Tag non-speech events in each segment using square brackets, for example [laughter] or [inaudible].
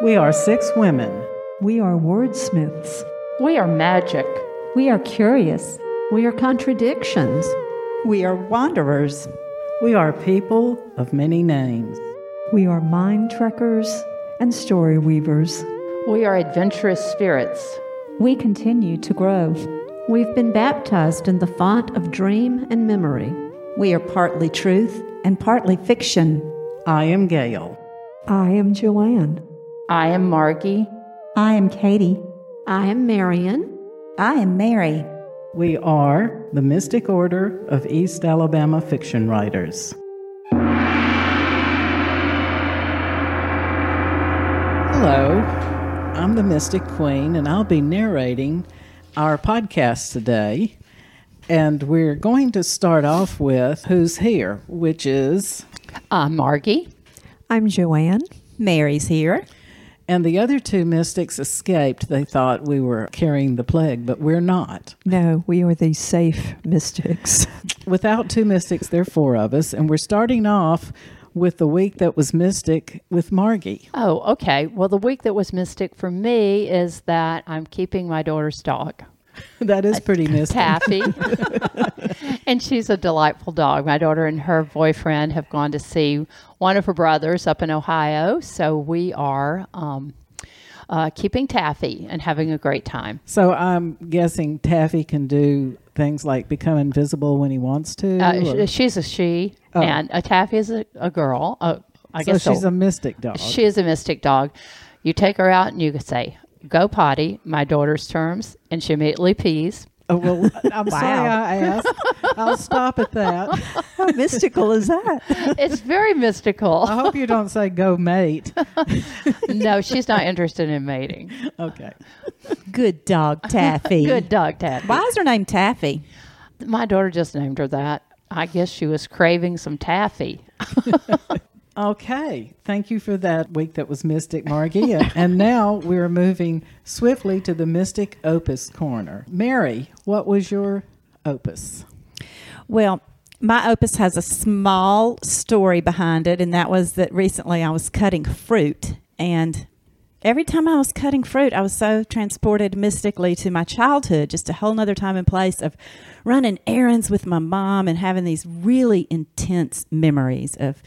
We are six women. We are wordsmiths. We are magic. We are curious. We are contradictions. We are wanderers. We are people of many names. We are mind trekkers and story weavers. We are adventurous spirits. We continue to grow. We've been baptized in the font of dream and memory. We are partly truth and partly fiction. I am Gail. I am Joanne. I am Margie. I am Katie. I am Marion. I am Mary. We are the Mystic Order of East Alabama Fiction Writers. Hello, I'm the Mystic Queen, and I'll be narrating our podcast today. And we're going to start off with Who's Here, which is. Uh, Margie. I'm Joanne. Mary's here. And the other two mystics escaped. They thought we were carrying the plague, but we're not. No, we are the safe mystics. [laughs] [laughs] Without two mystics, there are four of us. And we're starting off with the week that was mystic with Margie. Oh, okay. Well, the week that was mystic for me is that I'm keeping my daughter's dog. [laughs] that is pretty mystic. Taffy. [laughs] and she's a delightful dog. My daughter and her boyfriend have gone to see one of her brothers up in Ohio. So we are um, uh, keeping Taffy and having a great time. So I'm guessing Taffy can do things like become invisible when he wants to. Uh, she's a she, Oh. and a Taffy is a, a girl. Uh, I so guess she's so. a mystic dog. She is a mystic dog. You take her out and you could say, go potty, my daughter's terms, and she immediately pees. oh, well, [laughs] I'm sorry I asked. [laughs] I'll stop at that. [laughs] How mystical is that? It's very mystical. I hope you don't say go mate. no, she's not interested in mating. Okay. Good dog, Taffy. Good dog, Taffy. Why is her name Taffy? My daughter just named her that. I guess she was craving some taffy. Okay. Thank you for that week that was Mystic Margie. [laughs] and now we're moving swiftly to the Mystic Opus Corner. Mary, what was your opus? Well, my opus has a small story behind it, and that was that recently I was cutting fruit. And every time I was cutting fruit, I was so transported mystically to my childhood, just a whole nother time and place of running errands with my mom and having these really intense memories of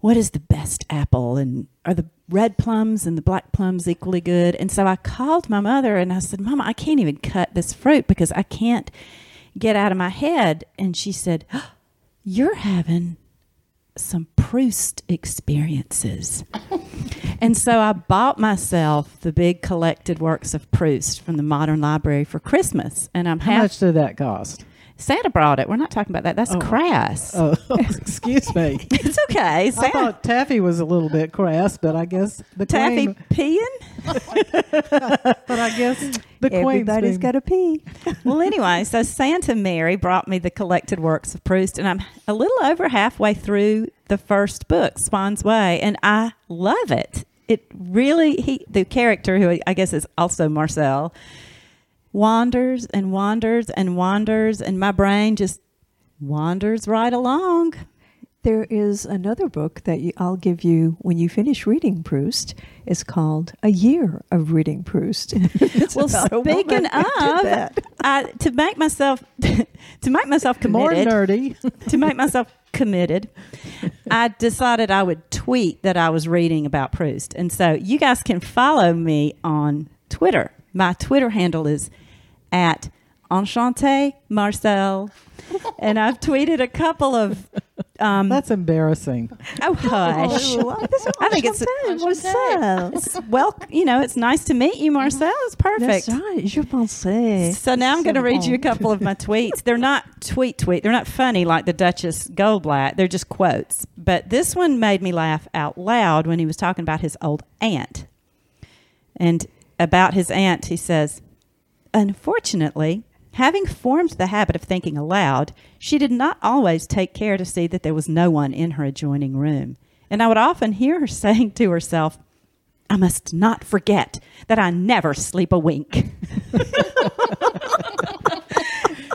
what is the best apple and are the red plums and the black plums equally good. And so I called my mother and I said, Mama, I can't even cut this fruit because I can't get out of my head. And she said, [gasps] You're having some Proust experiences. [laughs] and so I bought myself the big collected works of Proust from the Modern Library for Christmas. And I'm How half much did that cost? Santa brought it. We're not talking about that. That's Oh. crass. Oh, [laughs] excuse me. [laughs] It's okay. I thought Taffy was a little bit crass, but I guess the taffy queen. peeing? [laughs] But I guess the Everybody's got to pee. well, anyway, so Santa Mary brought me the collected works of Proust, and I'm a little over halfway through the first book, Swann's Way, and I love it. It really, he, the character who I guess is also Marcel, wanders and wanders and wanders, and my brain just wanders right along. There is another book that you, I'll give you when you finish reading Proust. It's called A Year of Reading Proust. [laughs] It's Well, about a woman speaking of. I, to make myself [laughs] to make myself more nerdy. to make myself committed, I decided I would tweet that I was reading about Proust. And so you guys can follow me on Twitter. My Twitter handle is at Enchanté Marcel. and I've tweeted a couple of um That's embarrassing. oh hush. I think it's, Marcel. it's well, you know, it's nice to meet you, Marcel. It's perfect. That's right. Je pensais. So now I'm going to So read you a couple of my tweets. They're not tweet tweet. They're not funny like the Duchess Goldblatt. They're just quotes. But this one made me laugh out loud when he was talking about his old aunt. And about his aunt, he says, Unfortunately, having formed the habit of thinking aloud, she did not always take care to see that there was no one in her adjoining room. And I would often hear her [laughs] saying to herself, I must not forget that I never sleep a wink. [laughs]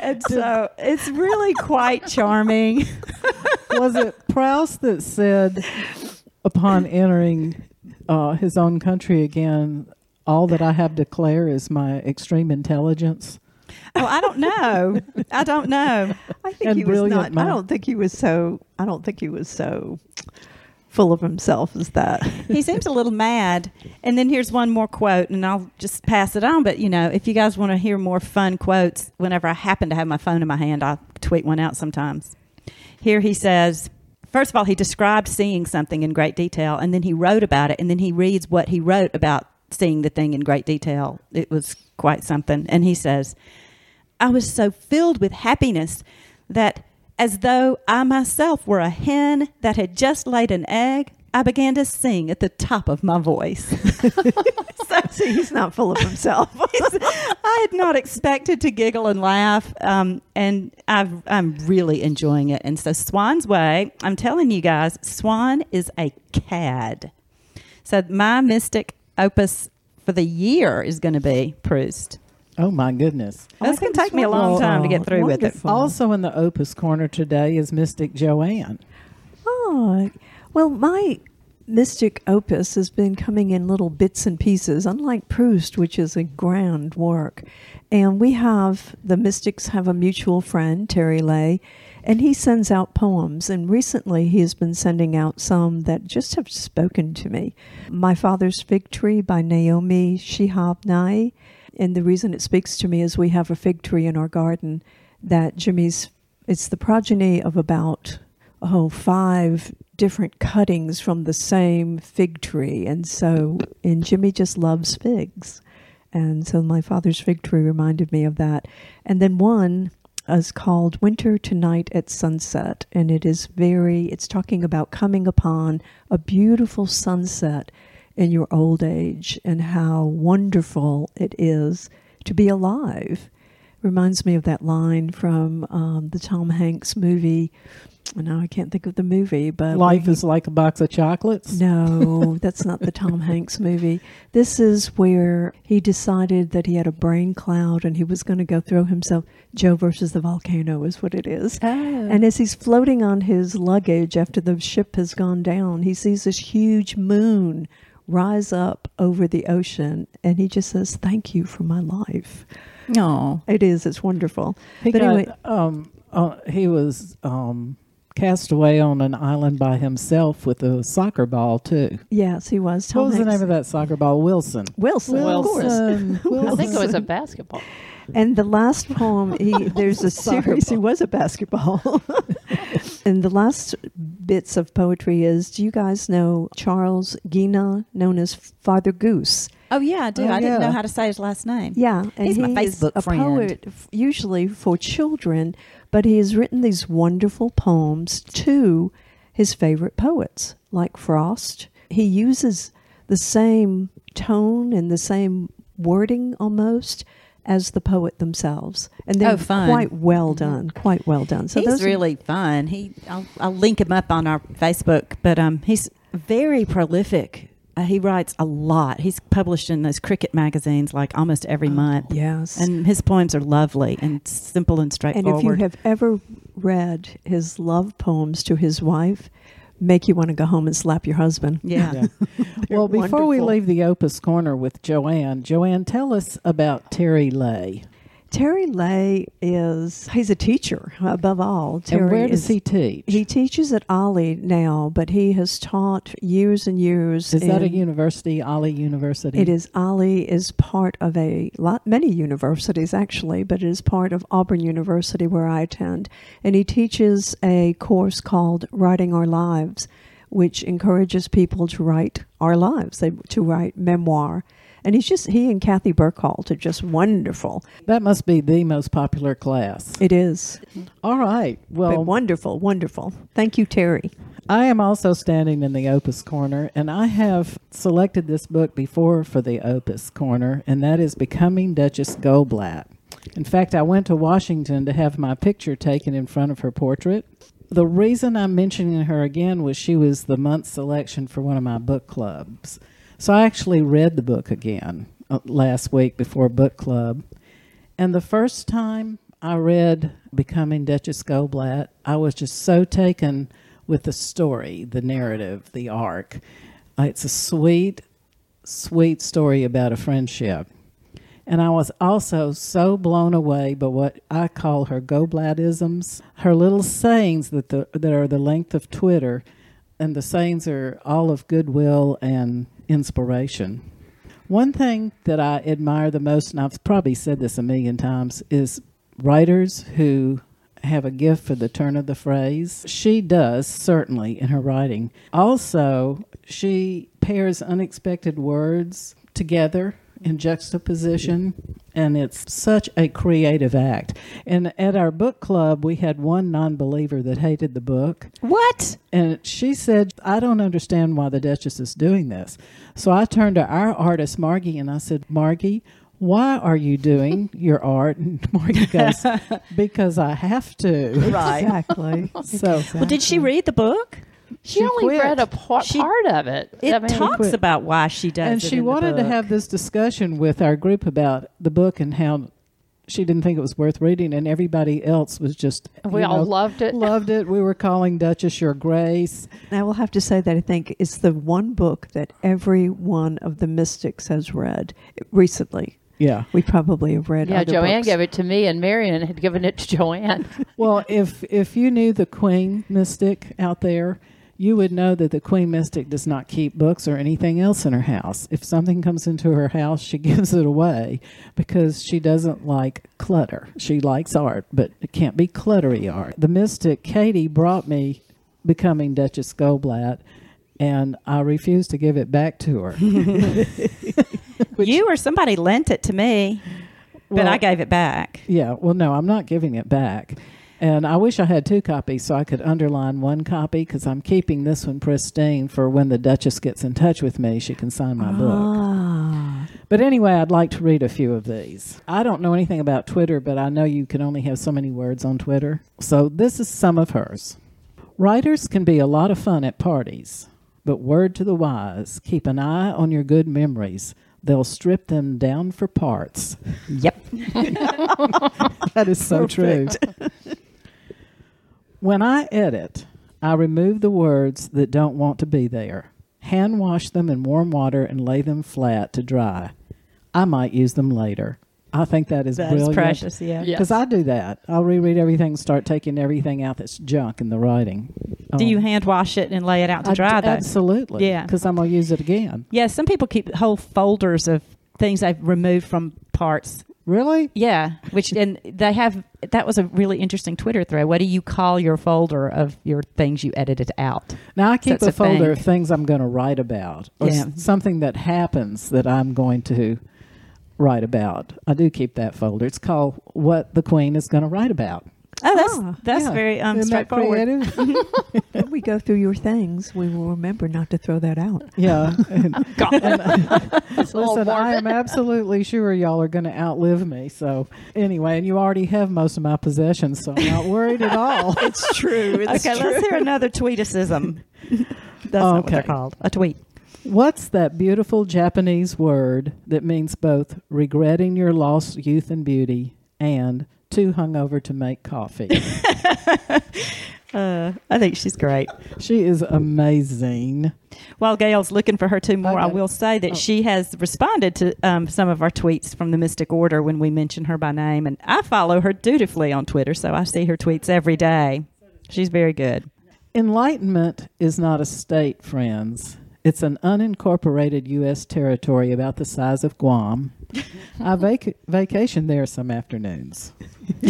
and so it's really quite charming. [laughs] Was it Proust that said, upon entering uh, his own country again, all that I have to declare is my extreme intelligence. Oh, I don't know. I don't know. I think And he was brilliant not. I don't think he was so. I don't think he was so full of himself as that. He seems a little mad. And then here's one more quote, and I'll just pass it on. But, you know, if you guys want to hear more fun quotes, whenever I happen to have my phone in my hand, I'll tweet one out sometimes. Here he says, first of all, he described seeing something in great detail, and then he wrote about it, and then he reads what he wrote about seeing the thing in great detail. It was quite something. And he says, I was so filled with happiness that, as though I myself were a hen that had just laid an egg, I began to sing at the top of my voice. [laughs] See, he's not full of himself. [laughs] I had not expected to giggle and laugh, um, and I've, I'm really enjoying it. And so, Swann's Way, I'm telling you guys, Swan is a cad. So, my mystic opus for the year is going to be Proust. Oh my goodness! That's going to take me a long time to get through with it. Also in the Opus Corner today is Mystic Joanne. Oh, well, my mystic opus has been coming in little bits and pieces, unlike Proust, which is a grand work. And we have, the mystics have a mutual friend, Terry Lay, and he sends out poems. And recently he has been sending out some that just have spoken to me. My Father's Fig Tree by Naomi Shihab Nye. And the reason it speaks to me is we have a fig tree in our garden that Jimmy's, it's the progeny of about oh, five different cuttings from the same fig tree. And so, and Jimmy just loves figs. And so my father's fig tree reminded me of that. And then one is called Winter Tonight at Sunset. And it is very, it's talking about coming upon a beautiful sunset in your old age and how wonderful it is to be alive. Reminds me of that line from um, the Tom Hanks movie. Now I can't think of the movie, but Life is like a box of chocolates. no, [laughs] that's not the Tom Hanks movie. This is where he decided that he had a brain cloud and he was going to go throw himself. Joe versus the volcano is what it is. And as he's floating on his luggage after the ship has gone down, he sees this huge moon rise up over the ocean and he just says, Thank you for my life. No. It is, it's wonderful. He but got, anyway, um, uh, he was um, cast away on an island by himself with a soccer ball too. yes, he was. Tom what was the name of that soccer ball? Wilson. Wilson, of course. [laughs] Wilson. I think it was a basketball. And the last poem, he [laughs] there's a series. He was a basketball. [laughs] and the last bits of poetry is: Do you guys know Charles Ghigna, known as Father Goose? Oh, yeah, I do. Oh, I didn't know how to say his last name. Yeah, and He's he my is Facebook a friend. poet, f- usually for children, but he has written these wonderful poems to his favorite poets, like Frost. He uses the same tone and the same wording almost as the poet themselves, and they're Oh, quite well done. Quite well done. So he's those are- really fun. He, I'll, I'll link him up on our Facebook, but um, he's very prolific. Uh, he writes a lot. He's published in those cricket magazines like almost every month. yes. And his poems are lovely and simple and straightforward. And straightforward. if you have ever read his love poems to his wife, make you want to go home and slap your husband. yeah. Yeah. [laughs] well, before we leave the Opus Corner with Joanne, Joanne, tell us about Terry Lay. Terry Lay is he's a teacher above all. Terry and where does is- he teach? He teaches at OLLI now, but he has taught years and years. is that a university, OLLI University? It is OLLI is part of a lot many universities actually, but it is part of Auburn University where I attend, and he teaches a course called Writing Our Lives, which encourages people to write our lives, they, to write memoir. And he's just he and Kathy Burkhalter are just wonderful. That must be the most popular class. It is. All right. But Well, wonderful, wonderful. Thank you, Terry. I am also standing in the Opus Corner, and I have selected this book before for the Opus Corner, and that is Becoming Duchess Goldblatt. In fact, I went to Washington to have my picture taken in front of her portrait. The reason I'm mentioning her again was she was the month selection for one of my book clubs. So I actually read the book again uh, last week before book club. And the first time I read Becoming Duchess Goldblatt, I was just so taken with the story, the narrative, the arc. Uh, It's a sweet, sweet story about a friendship. And I was also so blown away by what I call her Gobladisms, her little sayings that, the, that are the length of Twitter, and the sayings are all of goodwill and inspiration. One thing that I admire the most, and I've probably said this a million times, is writers who have a gift for the turn of the phrase. She does, certainly, in her writing. Also, she pairs unexpected words together in juxtaposition, and it's such a creative act. And at our book club, we had one non believer that hated the book. What? And she said, I don't understand why the Duchess is doing this. So I turned to our artist, Margie, and I said, Margie, why are you doing [laughs] your art? And Margie goes, [laughs] Because I have to. Right. [laughs] Exactly. So, Well, did she read the book? She, She only quit. read a part, She- part of it. It I mean, talks about why she does it. and it she in the wanted to have this discussion with our group about the book and how she didn't think it was worth reading, and everybody else was just. we all know, loved it. Loved it. We were calling Duchess your grace. I will have to say that I think it's the one book that every one of the mystics has read recently. Yeah. We probably have read. yeah, other Joanne books. gave it to me, and Marion had given it to Joanne. Well, if if you knew the Queen Mystic out there, you would know that the Queen Mystic does not keep books or anything else in her house. If something comes into her house, she [laughs] gives it away because she doesn't like clutter. She likes art, but it can't be cluttery art. The Mystic Katie brought me becoming Duchess Goldblatt, and I refused to give it back to her. [laughs] you or somebody lent it to me, but Well- I gave it back. Yeah, well, no, I'm not giving it back. And I wish I had two copies so I could underline one copy because I'm keeping this one pristine for when the Duchess gets in touch with me, she can sign my book. Ah, But anyway, I'd like to read a few of these. I don't know anything about Twitter, but I know you can only have so many words on Twitter. So this is some of hers. Writers can be a lot of fun at parties, but word to the wise keep an eye on your good memories. They'll strip them down for parts. Yep. [laughs] That is so true. [laughs] when I edit, I remove the words that don't want to be there. Hand wash them in warm water and lay them flat to dry. I might use them later. I think that is That's brilliant. precious. Yeah. Yeah. Because I do that. I'll reread everything start taking everything out that's junk in the writing. Do you Um, hand wash it and lay it out to dry d- though? Absolutely. Yeah. Because I'm going to use it again. Yeah, some people keep whole folders of things they've removed from parts. Really? Yeah, which and they have that was a really interesting Twitter thread. What do you call your folder of your things you edited out? Now I keep That's a folder thing. of things I'm going to write about, or Yeah. s- something that happens that I'm going to write about. I do keep that folder. It's called "What the Queen is going to write about." Oh, that's Ah, that's Yeah. very um, Isn't straightforward. creative? [laughs] when we go through your things, we will remember not to throw that out. yeah. And, [laughs] [laughs] and, uh, It's a little listen, I am absolutely sure y'all are going to outlive me. So anyway, and you already have most of my possessions, so I'm not worried at all. It's true. okay, let's hear another tweeticism. That's not what they're called. A tweet. What's that beautiful Japanese word that means both regretting your lost youth and beauty and too hungover to make coffee? [laughs] Uh, I think she's great. she is amazing. While Gail's looking for her two more, I will say that Oh. she has responded to um, some of our tweets from the Mystic Order when we mention her by name, and I follow her dutifully on Twitter, so I see her tweets every day. She's very good. Enlightenment is not a state, friends. It's an unincorporated U.S. territory about the size of Guam. I [laughs] vac- vacation there some afternoons. [laughs]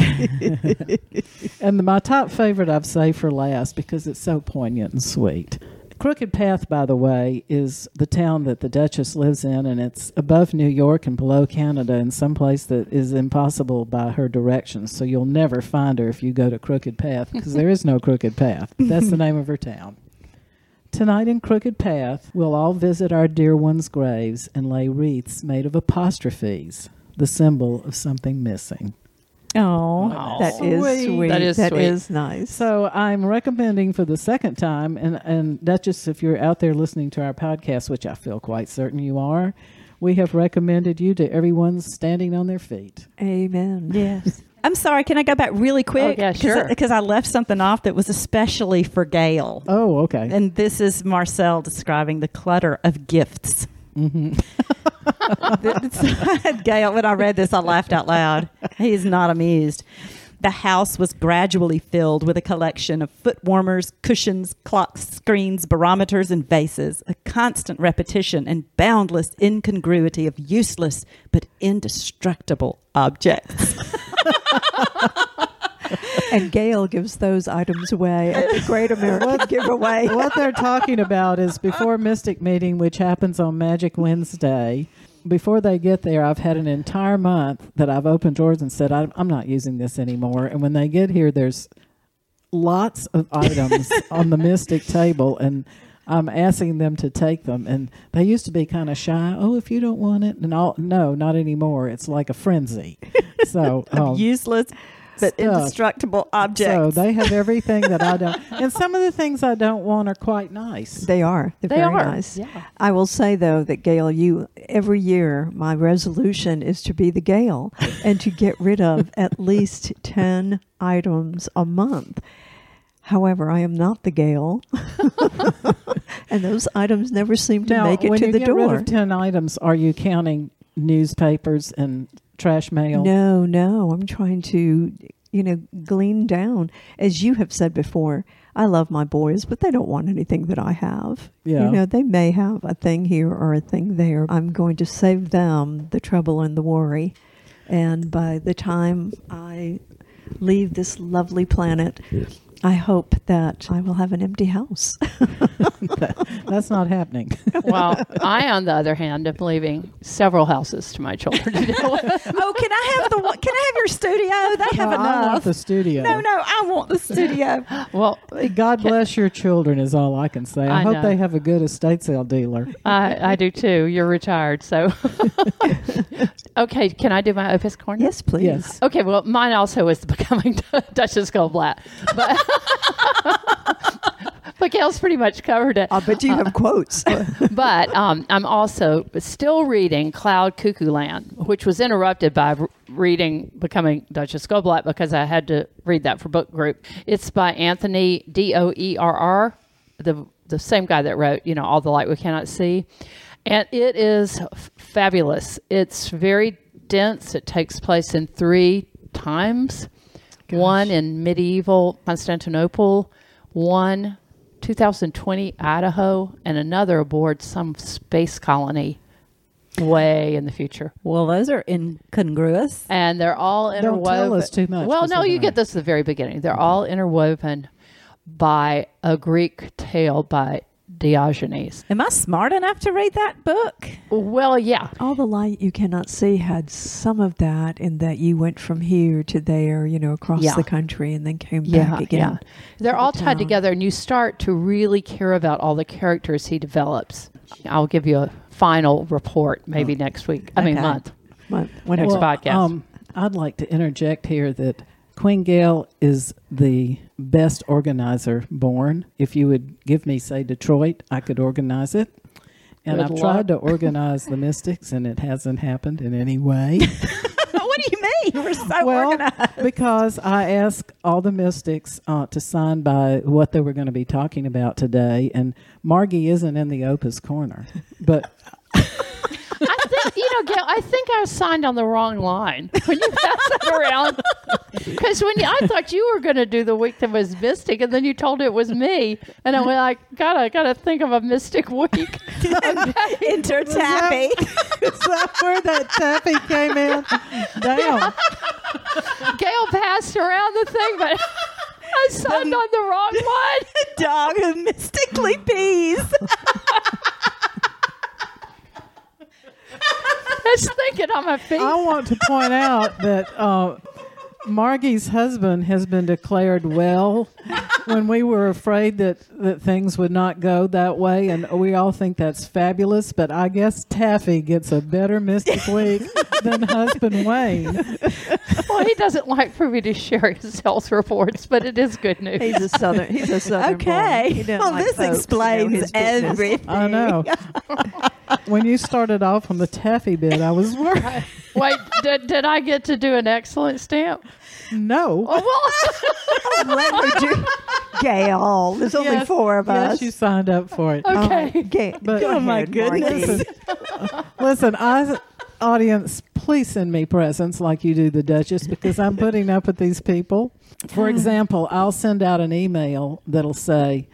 and my top favorite I've saved for last because it's so poignant and sweet. Crooked Path, by the way, is the town that the Duchess lives in, and it's above New York and below Canada in some place that is impossible by her directions. So you'll never find her if you go to Crooked Path because there is no Crooked Path. That's the [laughs] name of her town. Tonight in Crooked Path, we'll all visit our dear ones' graves and lay wreaths made of apostrophes, the symbol of something missing. Oh, Aw. That is Sweet. sweet. That is That sweet. is nice. So I'm recommending for the second time, and, and Duchess, if you're out there listening to our podcast, which I feel quite certain you are, we have recommended you to everyone standing on their feet. Amen. yes. I'm sorry. Can I go back really quick? Oh, yeah, sure. Because I left something off that was especially for Gail. Oh, okay. And this is Marcel describing the clutter of gifts. Mm-hmm. [laughs] Gail, when I read this, I laughed out loud. He is not amused. The house was gradually filled with a collection of foot warmers, cushions, clocks, screens, barometers, and vases, a constant repetition and boundless incongruity of useless but indestructible objects. [laughs] and Gail gives those items away at the Great American Giveaway. what they're talking about is before Mystic Meeting, which happens on Magic Wednesday. Before they get there, I've had an entire month that I've opened drawers and said, I'm, I'm not using this anymore. And when they get here, there's lots of items [laughs] on the Mystic table, and I'm asking them to take them. And they used to be kind of shy. Oh, if you don't want it, and all, no, not anymore. It's like a frenzy. [laughs] So um, useless but stuff. indestructible objects. So they have everything that I don't, [laughs] and some of the things I don't want are quite nice. They are. They're They very are, nice. yeah. I will say though that Gail, you every year my resolution is to be the Gail and to get rid of at least ten items a month. However, I am not the Gail, [laughs] and those items never seem to now, make it when to you the get door. rid of ten items, are you counting newspapers and trash mail? No, no. I'm trying to, you know, glean down. As you have said before, I love my boys, but they don't want anything that I have. Yeah. You know, they may have a thing here or a thing there. I'm going to save them the trouble and the worry. And by the time I leave this lovely planet, I hope that I will have an empty house. [laughs] [laughs] That's not happening. [laughs] well, I, on the other hand, am leaving several houses to my children. You oh, can I have the? Can I have your studio? They have No, I want enough. the studio. no, no, I want the studio. well, God bless your children is all I can say. I, I hope know. they have a good estate sale dealer. I, I do too. You're retired, so. okay, can I do my Opus Corner? yes, please. Yes. Okay, well, mine also is becoming Duchess Goldblatt, but [laughs] but Gail's pretty much covered it. I bet you have quotes. [laughs] but um, I'm also still reading Cloud Cuckoo Land, which was interrupted by reading Becoming Duchess Goldblatt because I had to read that for book group. It's by Anthony D O E R R, the the same guy that wrote you know All the Light We Cannot See, and it is f- fabulous. It's very dense. It takes place in three times. One in medieval Constantinople, one 2020 Idaho, and another aboard some space colony way in the future. Well, those are incongruous. And they're all interwoven. Don't tell us too much, Well, 'cause no, you gonna- get this at the very beginning. They're all interwoven by a Greek tale by Diogenes. Am I smart enough to read that book? Well, yeah. All the light you cannot see had some of that in that you went from here to there, you know, across Yeah. the country and then came Yeah, back again. yeah. They're all the tied together, and you start to really care about all the characters he develops. I'll give you a final report maybe next week. I mean, Okay. month. When next Well, podcast. Um, I'd like to interject here that Queen Gail is the best organizer born. If you would give me, say, Detroit, I could organize it. And Good I've luck. tried to organize the Mystics, and it hasn't happened in any way. [laughs] what do you mean? We're so well, organized. because I asked all the Mystics uh, to sign by what they were going to be talking about today, and Margie isn't in the Opus corner, but [laughs] [laughs] you know, Gail. I think I was signed on the wrong line [laughs] when you passed it around. [laughs] Because when you, I thought you were going to do the week that was mystic, and then you told it was me, and I went like, gotta gotta think of a mystic week. Enter Taffy. is that where that taffy came in? Damn. Gail passed around the thing, but I signed on the wrong one. Dog who mystically pees. Just thinking on my feet. I want to point out [laughs] that uh, Margie's husband has been declared well when we were afraid that, that things would not go that way, and we all think that's fabulous. But I guess Taffy gets a better Mystic Week than husband Wayne. [laughs] well, he doesn't like for me to share his health reports, but it is good news. he's a southern. He's a southern. boy. [laughs] Okay. He Well, like this folks explains his business. everything. I know. When you started off on the taffy bit, I was worried. [laughs] Wait, did, did I get to do an excellent stamp? No. Oh, well, Let her do- Gail, there's only Yes, four of yes, us. you signed up for it. okay. Ga- But- go Oh, my ahead, goodness. Margie. Listen, I audience, please send me presents like you do the Duchess because I'm putting up with these people. For mm. example, I'll send out an email that'll say,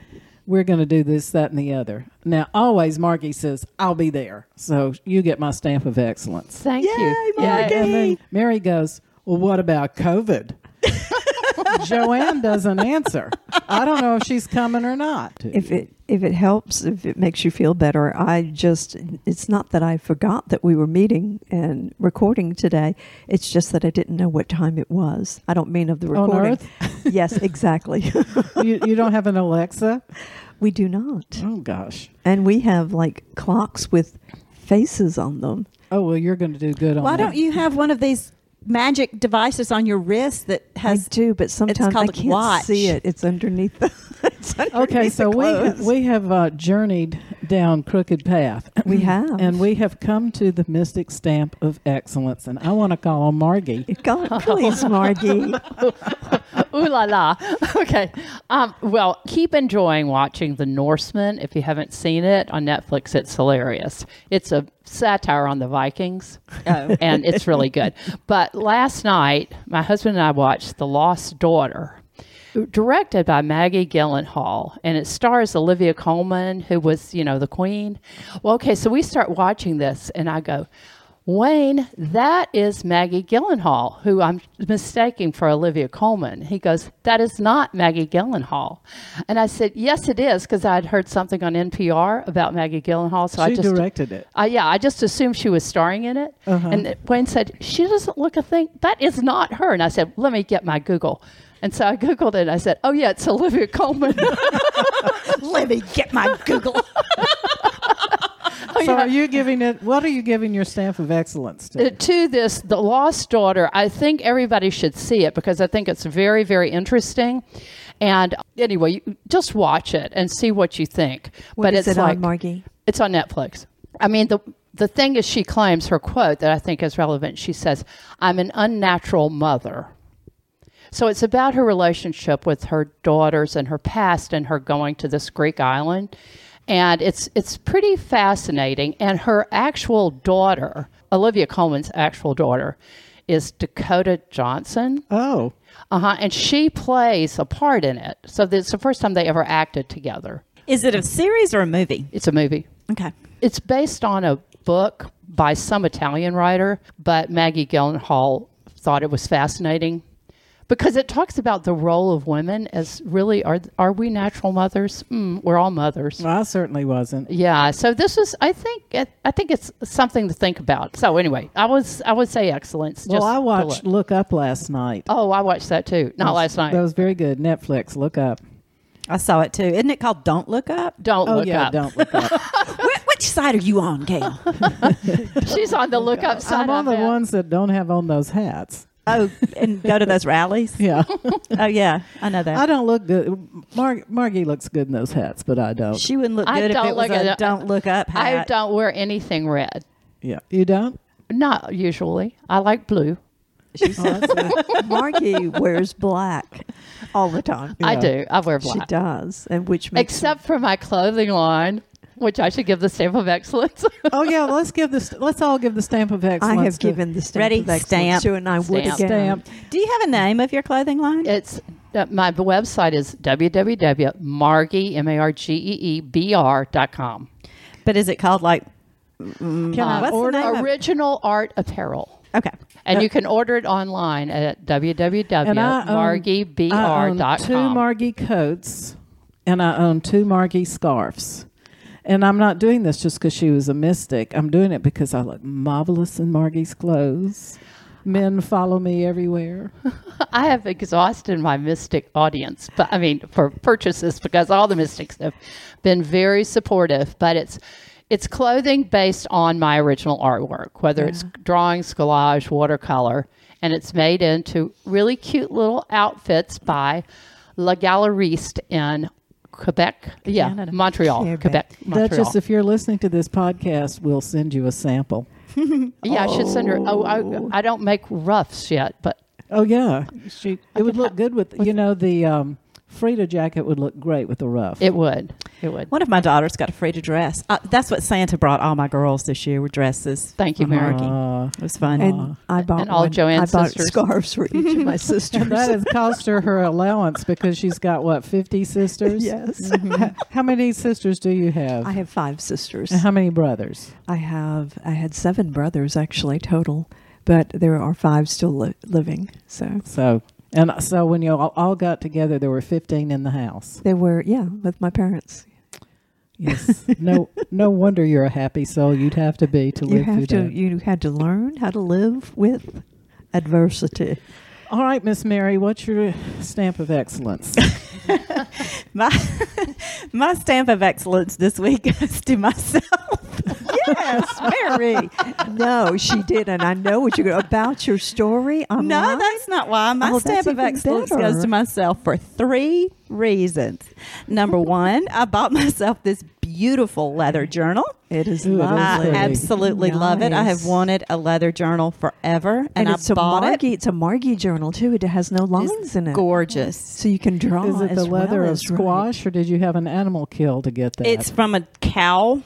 "We're going to do this, that, and the other." Now, always Margie says, "I'll be there," so you get my stamp of excellence. Thank you. Yay, Yeah, Margie. And then Mary goes, "Well, what about COVID?" [laughs] Joanne doesn't answer. I don't know if she's coming or not. If it if it helps, if it makes you feel better, I just it's not that I forgot that we were meeting and recording today. It's just that I didn't know what time it was. I don't mean of the On recording. Earth? [laughs] yes, exactly. [laughs] you, you don't have an Alexa? we do not. Oh gosh. And we have like clocks with faces on them. Oh well, you're going to do good on Why that. don't you have one of these magic devices on your wrist that has I do, but sometimes I called a can't watch. see it. It's underneath the. [laughs] it's underneath Okay, the so we we have uh, journeyed down crooked path. We have. and we have come to the mystic stamp of excellence, and I want to call on Margie. [laughs] Go on, please, Margie. [laughs] Ooh la la. Okay. Um, well, keep enjoying watching The Norsemen. If you haven't seen it on Netflix, it's hilarious. It's a satire on the Vikings, oh. [laughs] and it's really good. But last night, my husband and I watched The Lost Daughter. Directed by Maggie Gyllenhaal, and it stars Olivia Colman, who was, you know, the queen. Well, okay, so we start watching this, and I go, Wayne, that is Maggie Gyllenhaal, who I'm mistaking for Olivia Colman. He goes, That is not Maggie Gyllenhaal. And I said, Yes, it is, because I'd heard something on NPR about Maggie Gyllenhaal. So I just directed it. uh, yeah, I just assumed she was starring in it. And Wayne said, She doesn't look a thing. That is not her. And I said, Let me get my Google. And so I Googled it. And I said, Oh, yeah, it's Olivia Colman. [laughs] Let me get my Google. [laughs] [laughs] So, are you giving it? What are you giving your stamp of excellence to? Uh, to this, The Lost Daughter, I think everybody should see it because I think it's very, very interesting. And anyway, you just watch it and see what you think. What but is it's it like on, Margie? it's on Netflix. I mean, the the thing is, she claims her quote that I think is relevant. She says, "I'm an unnatural mother." So it's about her relationship with her daughters and her past, and her going to this Greek island, and it's it's pretty fascinating. And her actual daughter, Olivia Colman's actual daughter, is Dakota Johnson. oh, Uh huh. And she plays a part in it. So it's the first time they ever acted together. Is it a series or a movie? It's a movie. Okay. It's based on a book by some Italian writer, but Maggie Gyllenhaal thought it was fascinating because it talks about the role of women as really are are we natural mothers? Mm, we're all mothers. well, I certainly wasn't. Yeah, so this is I think it, I think it's something to think about. So anyway, I was I would say excellence. Well, just I watched look. Look Up last night. Oh, I watched that too. Not last night. That was very good. Netflix. Look Up. I saw it too. Isn't it called Don't Look Up? Don't Oh look yeah, up. don't look up. [laughs] Wh- which side are you on, Gail? [laughs] She's on the look up side. I'm on I the bet. ones that don't have on those hats. Oh, and go to those rallies? [laughs] Yeah, Oh, yeah. I know that. I don't look good. Mar- Margie looks good in those hats, but I don't. she wouldn't look I good if don't it was look a at it. Don't Look Up I don't wear anything red. Yeah, you don't. Not usually. I like blue. Oh, that's [laughs] good. Margie wears black all the time. I do. I wear black. She does, and which makes Except for my clothing line, which I should give the stamp of excellence. [laughs] oh yeah, let's give this. Let's all give the stamp of excellence. I have to- given the stamp Ready? of excellence Stamp. to, and I would Stamp. again. stamp. Do you have a name of your clothing line? it's uh, my website is www.margie m a r g e e b r dot com. but is it called like Can Uh, I what's the order? name of- Original Art Apparel. Okay. And you can order it online at And I own, I own www.margiebr.com. two Margie coats, and I own two Margie scarves. And I'm not doing this just because she was a mystic. I'm doing it because I look marvelous in Margie's clothes. Men follow me everywhere. [laughs] I have exhausted my mystic audience, but I mean for purchases because all the mystics have been very supportive. But it's it's clothing based on my original artwork, whether it's drawings, collage, watercolor, and it's made into really cute little outfits by La Galeriste in Quebec. Yeah, Canada. Montreal, Quebec. Quebec, Montreal. Duchess, if you're listening to this podcast, we'll send you a sample. [laughs] yeah, I should send her. Oh, I, I don't make ruffs yet, but Oh yeah, she. It would look good with, you know the um, Frida jacket would look great with the ruff. it would. It would. One of my daughters got a Frida dress. Uh, that's what Santa brought all my girls this year were dresses. Thank you, for Mary. Margie. Uh, It was fun. And I bought And all one- Joanne's I bought sisters. scarves for each of my [laughs] sisters. and that has [laughs] cost her her allowance because she's got what fifty sisters. yes. H- How many sisters do you have? I have five sisters. and how many brothers? I have I had seven brothers actually total, but there are five still li- living. So So and so when you all, all got together, there were fifteen in the house. they were yeah with my parents. Yes. no. No wonder you're a happy soul. You'd have to be to You live have through to that. you had to learn how to live with adversity. All right, Miss Mary, what's your stamp of excellence? [laughs] My [laughs] my stamp of excellence this week goes to myself. [laughs] yes, Mary. no, she didn't. I know what you're about your story. No, online. that's not why. My Oh, stamp that's of even excellence better. goes to myself for three reasons. Number [laughs] one, I bought myself this beautiful leather journal. It is Ooh, it is I lovely. pretty. absolutely love it. I have wanted a leather journal forever, and, and I it's a bought Margie. it. It's a Margie journal too. It has no lines It's in it, gorgeous. so you can draw. Is it the leather well of as write. squash, or did you have an animal kill to get that? It's from a cow,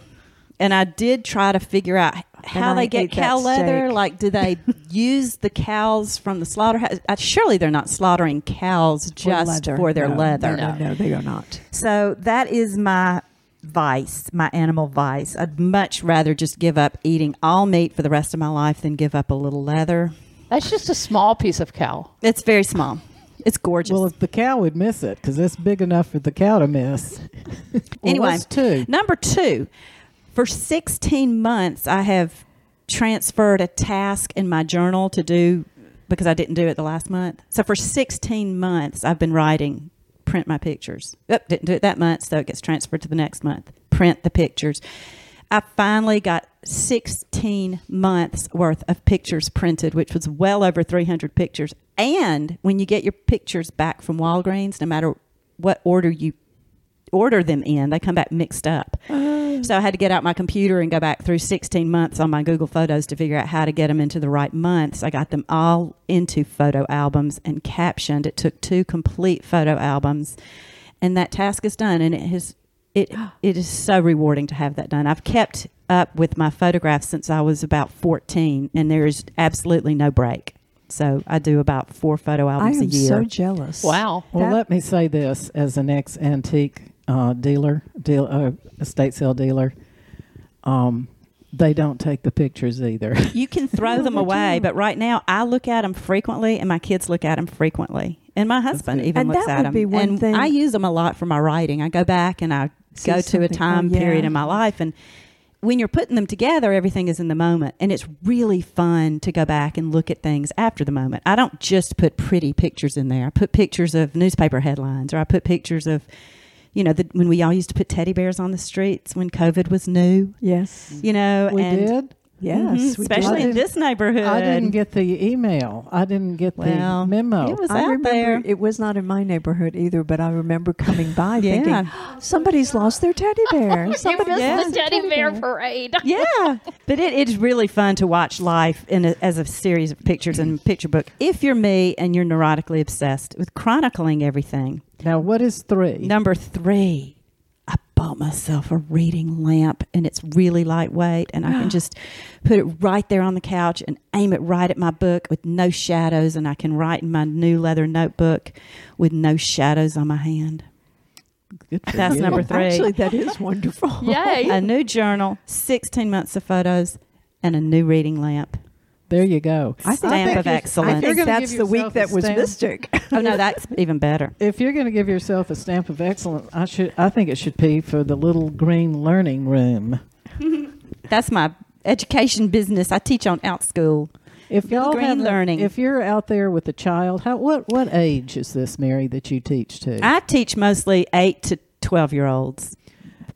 and I did try to figure out how they get cow leather. steak. Like, do they [laughs] use the cows from the slaughterhouse? Uh, surely they're not slaughtering cows For just leather. for their No, leather. No, no, no, they are not. So that is my vice, my animal vice. I'd much rather just give up eating all meat for the rest of my life than give up a little leather. That's just a small piece of cow. It's very small. It's gorgeous. well, if the cow would miss it, because it's big enough for the cow to miss. [laughs] Well, Anyway. two? Number two, for 16 months, I have transferred a task in my journal to do because I didn't do it the last month. So for 16 months, I've been writing, print my pictures. Oop, didn't do it that month, so it gets transferred to the next month. Print the pictures. I finally got 16 months worth of pictures printed, which was well over 300 pictures. And when you get your pictures back from Walgreens, no matter what order you order them in, they come back mixed up. [gasps] [gasps] Oh, So I had to get out my computer and go back through 16 months on my Google Photos to figure out how to get them into the right months. I got them all into photo albums and captioned. It took two complete photo albums, and that task is done. And it has it [gasps] it is so rewarding to have that done. I've kept up with my photographs since I was about 14, and there is absolutely no break. So I do about four photo albums a am year. so jealous. Wow. Well, That- let me say this as an ex antique uh, dealer, deal, uh, estate sale dealer. Um, they don't take the pictures either. [laughs] You can throw them away, do. but right now I look at them frequently, and my kids look at them frequently, and my husband good. even And looks that at would them. be one and thing- I use them a lot for my writing. I go back and I See go to a time Oh, period in my life, and when you're putting them together, everything is in the moment, and it's really fun to go back and look at things after the moment. I don't just put pretty pictures in there. I put pictures of newspaper headlines, or I put pictures of. You know, the, when we all used to put teddy bears on the streets when COVID was new, Yes. you know, we and did. Yes. Mhm, especially in this neighborhood. I didn't get the email. I didn't get Well, the memo. it was I out there. it was not in my neighborhood either, but I remember coming by [laughs] Yeah. thinking somebody's lost their teddy [laughs] bear. Somebody you Yeah. missed the teddy bear parade. [laughs] yeah, but it, it's really fun to watch life in a, as a series of pictures and picture book. If you're me and you're neurotically obsessed with chronicling everything. now, what is three? Number three, I bought myself a reading lamp, and it's really lightweight, and I can [gasps] just put it right there on the couch and aim it right at my book with no shadows, and I can write in my new leather notebook with no shadows on my hand. That's you. number [laughs] three. Actually, that is wonderful. [laughs] Yay. a new journal, 16 months of photos, and a new reading lamp. There you go. I think Stamp think of if- I. You're think gonna that's give the week yourself that was stamp. mystic. oh no, that's even better. [laughs] If you're going to give yourself a stamp of excellence, I should. I think it should be for the little green learning room. [laughs] That's my education business. I teach on Outschool. If Little y'all green have a- learning. if you're out there with a child, how what what age is this, Mary, that you teach to? I teach mostly eight to twelve year olds.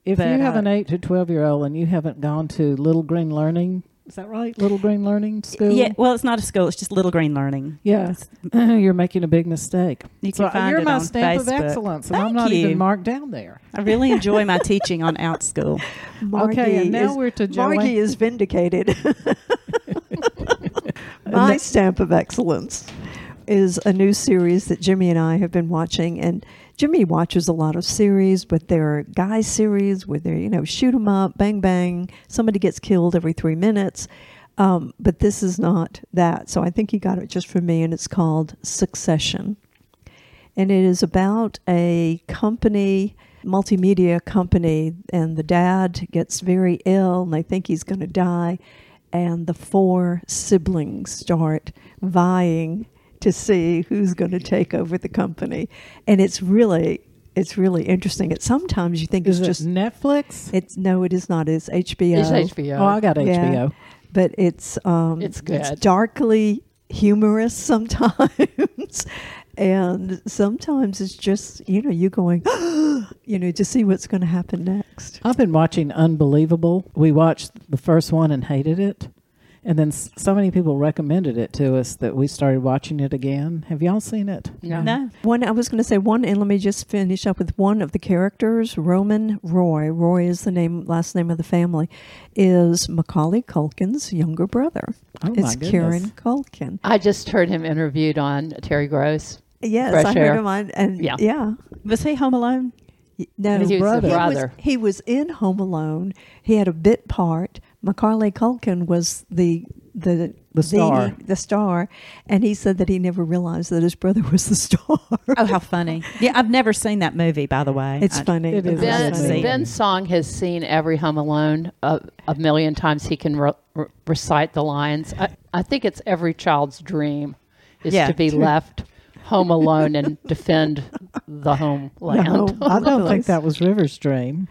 if but, you have uh, an eight to twelve year old and you haven't gone to Little Green Learning Is that right? Little Green Learning School. Yeah, well, it's not a school; it's just Little Green Learning. Yeah, [laughs] you're making a big mistake. You so can find you're it my on stamp Facebook. of excellence, and I'm not you. even marked down there. I really enjoy my [laughs] teaching on OutSchool. Okay, and now is, we're to Joanne. Margie is vindicated. [laughs] My stamp of excellence is a new series that Jimmy and I have been watching, and Jimmy watches a lot of series, but they're guy series where they you know shoot 'em up, bang bang, somebody gets killed every three minutes. Um, but this is not that, so I think he got it just for me, and it's called Succession and it is about a company, multimedia company, and the dad gets very ill, and they think he's going to die, and the four siblings start vying to see who's going to take over the company, and it's really. It's really interesting. It sometimes you think Is it's it just Netflix? it's no, it is not. It's HBO. It's HBO. Oh, I got Yeah. HBO. but it's um, It's good. darkly humorous sometimes, [laughs] and sometimes it's just you know you going, [gasps] you know, to see what's going to happen next. I've been watching Unbelievable. We watched the first one and hated it. And then s- so many people recommended it to us that we started watching it again. Have y'all seen it? No. No, One, I was going to say one, and let me just finish up with one of the characters, Roman Roy. Roy is the name, last name of the family, is Macaulay Culkin's younger brother. Oh, my it's goodness. Kieran Culkin. I just heard him interviewed on Terry Gross. Yes, Fresh I Air. heard him on, and Yeah. yeah, was he home alone? No, His He was the brother. He was, he was in Home Alone. He had a bit part. Macaulay Culkin was the the The star. the, star, and he said that he never realized that his brother was the star. Oh, how funny! Yeah, I've never seen that movie. By the way, it's I- funny. It is Ben, funny. ben Song has seen every Home Alone a, a million times. He can re- re- recite the lines. I, I think it's every child's dream is Yeah. to be [laughs] left home alone and defend the homeland. No. I don't think that was River's dream.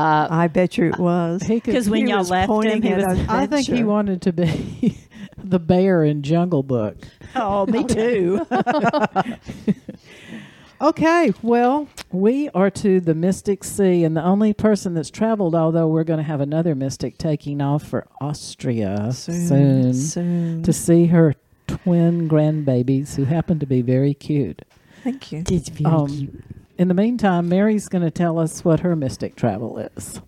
Uh, I bet you it was. Because [laughs] when y'all left him, pointing he was. a- I think he wanted to be [laughs] the bear in Jungle Book. Oh, me [laughs] too. Okay, well, we are to the Mystic Sea, and the only person that's traveled, although we're going to have another mystic taking off for Austria soon, soon. to see her twin grandbabies who happen to be very cute. Thank you. Um, in the meantime, Mary's going to tell us what her mystic travel is.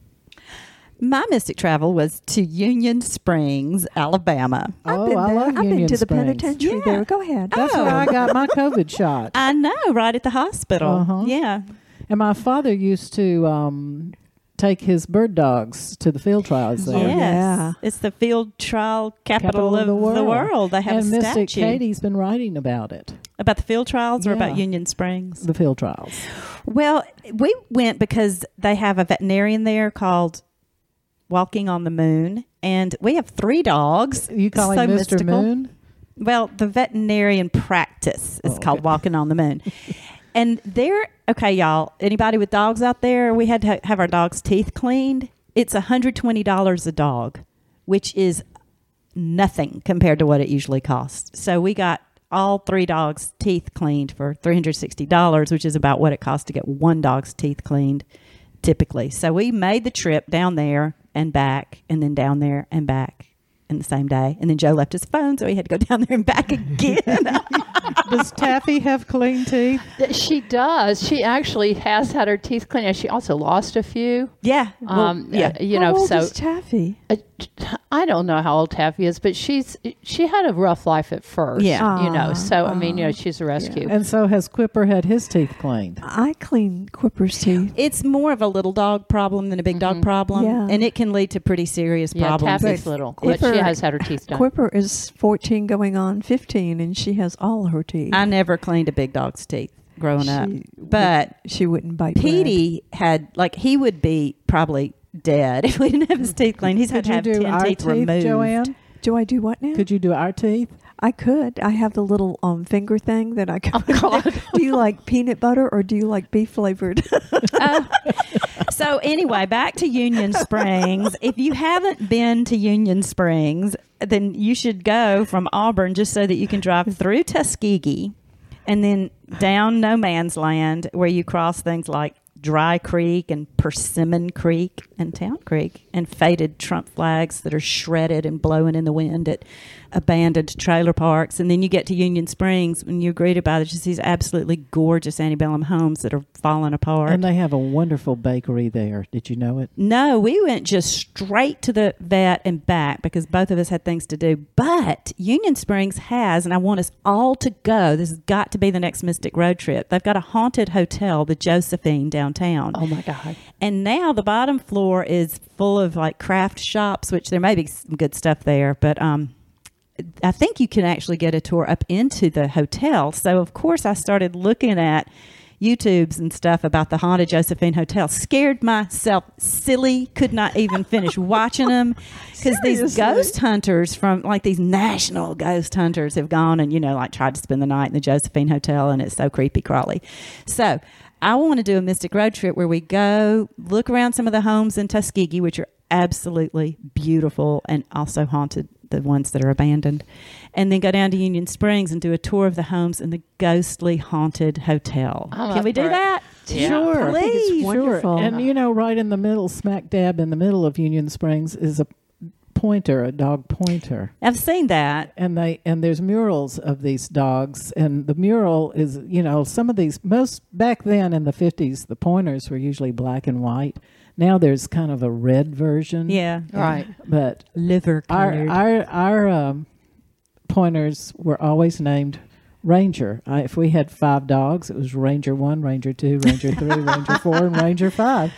My mystic travel was to Union Springs, Alabama. I've oh, been I there. love I've Union been to the Springs. penitentiary Yeah. there. Go ahead. That's where I got my COVID [laughs] shot. I know, right at the hospital. Uh-huh. Yeah. And my father used to um, take his bird dogs to the field trials there. Oh, yes. yeah. It's the field trial capital, Capital of the world. They have and a Mystic statue Katie's been writing about it, about the field trials or Yeah. about Union Springs. the field trials. Well, we went because they have a veterinarian there called Walking on the Moon, and we have three dogs. You call him Mr. Moon? Well, the veterinarian practice is Oh, called okay. Walking on the Moon. [laughs] and they're okay, y'all. Anybody with dogs out there? We had to have our dog's teeth cleaned. It's $120 a dog, which is nothing compared to what it usually costs. So we got all three dogs' teeth cleaned for $360, which is about what it costs to get one dog's teeth cleaned typically. So we made the trip down there and back, and then down there and back in the same day. And then Joe left his phone, so he had to go down there and back again. [laughs] Does Taffy have clean teeth? she does. She actually has had her teeth cleaned, and she also lost a few. yeah. Well, Um, yeah. uh, you How know, old so is Taffy? uh, [laughs] I don't know how old Taffy is, but she's she had a rough life at first. Yeah. you know. Ah, So I mean, you know, she's a rescue. And so has Quipper had his teeth cleaned? I clean Quipper's teeth. It's more of a little dog problem than a big dog problem, Yeah. and it can lead to pretty serious Yeah, problems. Taffy's But little, but she Quipper- has had her teeth done. Quipper is 14 going on 15, and she has all her teeth. I never cleaned a big dog's teeth growing up, She but she wouldn't bite bread. Had like he would be probably dead [laughs] if we didn't have his teeth cleaned. He's had Could to have do ten our teeth, teeth, removed. Joanne? Do I do what now? Could you do our teeth? I could. I have the little um, finger thing that I could. Oh, God. do you like peanut butter or do you like beef flavored? [laughs] Uh, so anyway, back to Union Springs. If you haven't been to Union Springs, then you should go from Auburn just so that you can drive through Tuskegee and then down No Man's Land where you cross things like Dry Creek and Persimmon Creek and Town Creek, and faded Trump flags that are shredded and blowing in the wind at abandoned trailer parks. And then you get to Union Springs and you're greeted by just these absolutely gorgeous antebellum homes that are falling apart. And they have a wonderful bakery there. Did you know it? No, we went just straight to the vet and back because both of us had things to do. But Union Springs has, and I want us all to go. This has got to be the next Mystic Road trip. They've got a haunted hotel, the Josephine downtown. Oh my God. And now the bottom floor is full of like craft shops, which there may be some good stuff there, but um, I think you can actually get a tour up into the hotel. So of course I started looking at YouTubes and stuff about the haunted Josephine Hotel. Scared myself silly. Could not even finish [laughs] watching them because these ghost hunters from like these national ghost hunters have gone and you know like tried to spend the night in the Josephine Hotel and it's so creepy crawly. So I want to do a Mystic Road trip where we go look around some of the homes in Tuskegee, which are absolutely beautiful and also haunted, the ones that are abandoned, and then go down to Union Springs and do a tour of the homes in the ghostly haunted hotel. I'm Can we do it. that? Yeah. Sure. I think it's Please. wonderful. Sure. And you know, right in the middle, smack dab in the middle of Union Springs, is a pointer, a dog pointer. I've seen that. and they and there's murals of these dogs and the mural is you know some of these most back then in the 50s the pointers were usually black and white now there's kind of a red version Yeah. Right. but Liver our colored. our our our um, pointers were always named Ranger. I, if we had five dogs, it was Ranger One, Ranger Two, Ranger Three, [laughs] Ranger Four, and Ranger Five.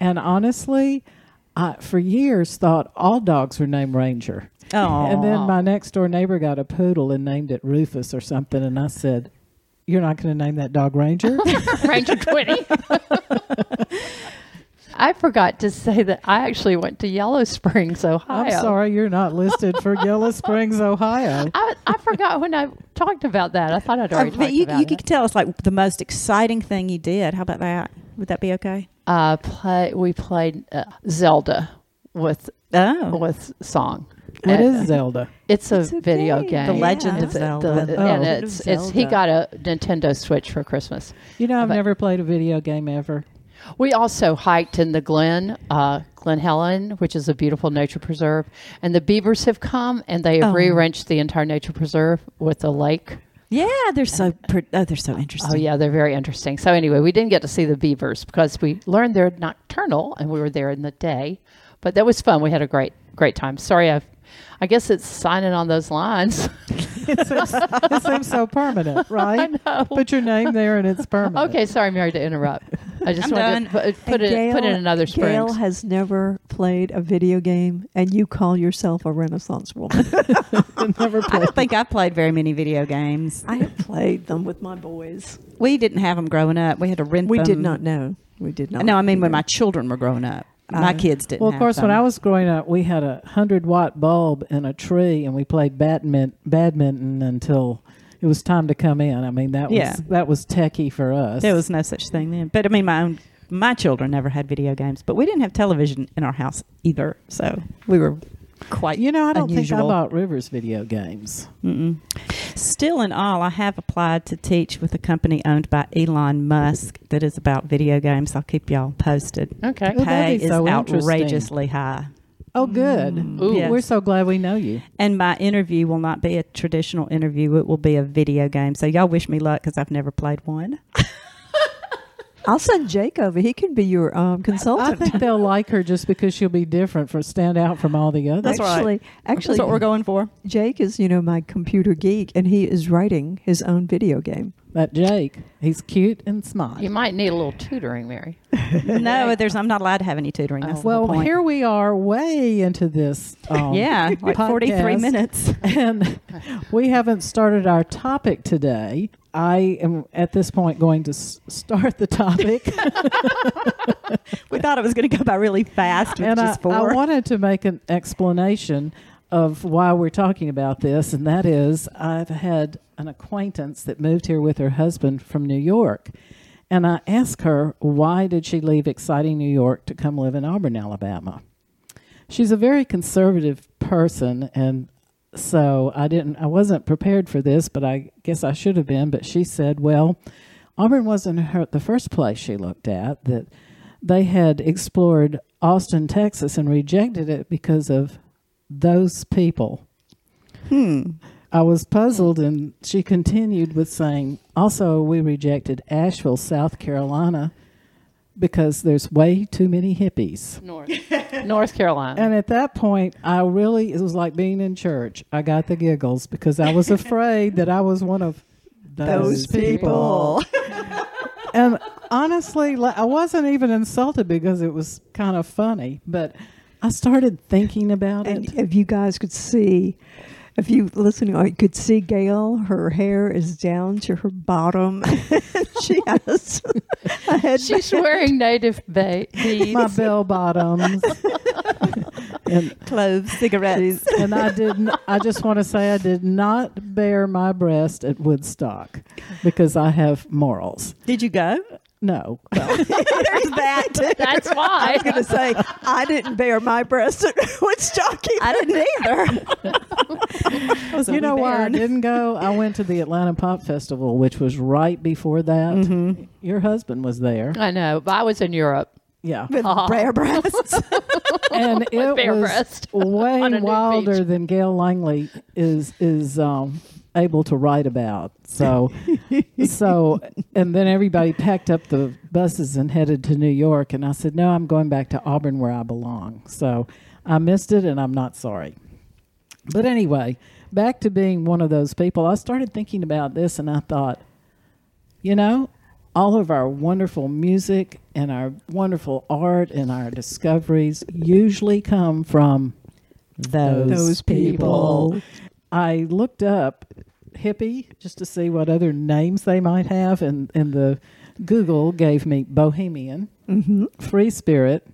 And honestly, I for years thought all dogs were named Ranger. Oh. And then my next door neighbor got a poodle and named it Rufus or something, and I said, "You're not going to name that dog Ranger?" [laughs] Ranger 20. [laughs] I forgot to say that I actually went to Yellow Springs, Ohio. I'm sorry, you're not listed for [laughs] Yellow Springs, Ohio. I, I forgot when I talked about that. I thought I'd Uh, already but talked you, about you it. could tell us like the most exciting thing you did. How about that? Would that be okay? uh, play, we played uh, Zelda with Oh, with song. What Uh, is Zelda? It's a It's a video game. game. The Legend Yeah. of Zelda. the- Oh. and Legend it's, of it's he got a Nintendo Switch for Christmas. You know, I've But- never played a video game ever. We also hiked in the Glen, uh, Glen Helen, which is a beautiful nature preserve, and the beavers have come and they have Oh. rearranged the entire nature preserve with a lake. yeah, they're so oh, they're so interesting. Oh yeah, they're very interesting. So anyway, we didn't get to see the beavers because we learned they're nocturnal and we were there in the day. But that was fun. We had a great great time. Sorry, I I guess it's signing on those lines. It seems, it seems so permanent, [laughs] right? know. Put your name there and it's permanent. okay, sorry, Mary, to interrupt. I just I'm wanted done. to put, put And it put it in another Gail Springs. has never played a video game, and you call yourself a Renaissance woman. [laughs] never I don't think I played very many video games. I have played them with my boys. We didn't have them growing up. We had to rent them. We them. did not know. We did not. No, I mean when my children were growing up. My Uh, kids didn't. Well, of have course, when. I was growing up, we had a hundred watt bulb in a tree, and we played badminton, badminton until it was time to come in. I mean, that was Yeah. that was techie for us. there was no such thing then. But I mean, my own my children never had video games, but we didn't have television in our house either. So we were quite. You know, I don't think. I bought Rivers video games. Mm-mm. Still, in all, I have applied to teach with a company owned by Elon Musk that is about video games. I'll keep y'all posted. Okay. Well, that'd Pay be is so outrageously high. Oh, good. Mm. Ooh. Yes. We're so glad we know you. And my interview will not be a traditional interview. It will be a video game. So y'all wish me luck because I've never played one. [laughs] I'll send Jake over. He can be your um, I consultant. think they'll [laughs] like her just because she'll be different for stand out from all the others. That's right. actually, actually, That's what we're going for. Jake is you know my computer geek, and he is writing his own video game. That Jake, he's cute and smart. You might need a little tutoring, Mary. [laughs] no, there's. I'm not allowed to have any tutoring. That's the well, whole point. here we are, way into this. Um, [laughs] yeah, like 43 minutes. [laughs] and we haven't started our topic today. I am at this point going to s- start the topic, We thought it was going to go by really fast with and I, just four. I wanted to make an explanation of why we're talking about this, and that is I've had an acquaintance that moved here with her husband from New York, and I asked her why did she leave exciting New York to come live in Auburn, Alabama. She's a very conservative person, and so I didn't. I wasn't prepared for this, but I guess I should have been. But she said, "Well, Auburn wasn't her, the first place she looked at, that they had explored Austin, Texas, and rejected it because of those people. Hmm. I was puzzled, and she continued with saying, also, we rejected Asheville, South Carolina, because there's way too many hippies. North, [laughs] North Carolina. And at that point, I really, it was like being in church. I got the giggles because I was afraid that I was one of those, Those people. and honestly, I wasn't even insulted because it was kind of funny, but I started thinking about And it. if you guys could see, if you listening, you could see Gail. Her hair is down to her bottom. [laughs] she has a head. She's wearing native ba- beads. My bell bottoms. [laughs] and, Cloves, cigarettes. and I didn't, I just want to say I did not bare my breast at Woodstock because I have morals. Did you go? No. [laughs] There's that. too. That's why. I was going to say I didn't bare my breast at [laughs] Woodstock. I didn't either. I was a you know why I didn't go? [laughs] I went to the Atlanta Pop Festival, which was right before that. Mm-hmm. Your husband was there. I know, but I was in Europe. Yeah. with bare breasts. and it was breast way on a nude wilder than Gail Langley is is um, able to write about. So, so, and then everybody packed up the buses and headed to New York, and I said, "No, I'm going back to Auburn where I belong." So, I missed it, and I'm not sorry. But anyway, back to being one of those people. I started thinking about this, and I thought, you know, all of our wonderful music and our wonderful art and our discoveries usually come from those, Those people. I looked up hippie just to see what other names they might have, and, and the Google gave me bohemian, hmm free spirit,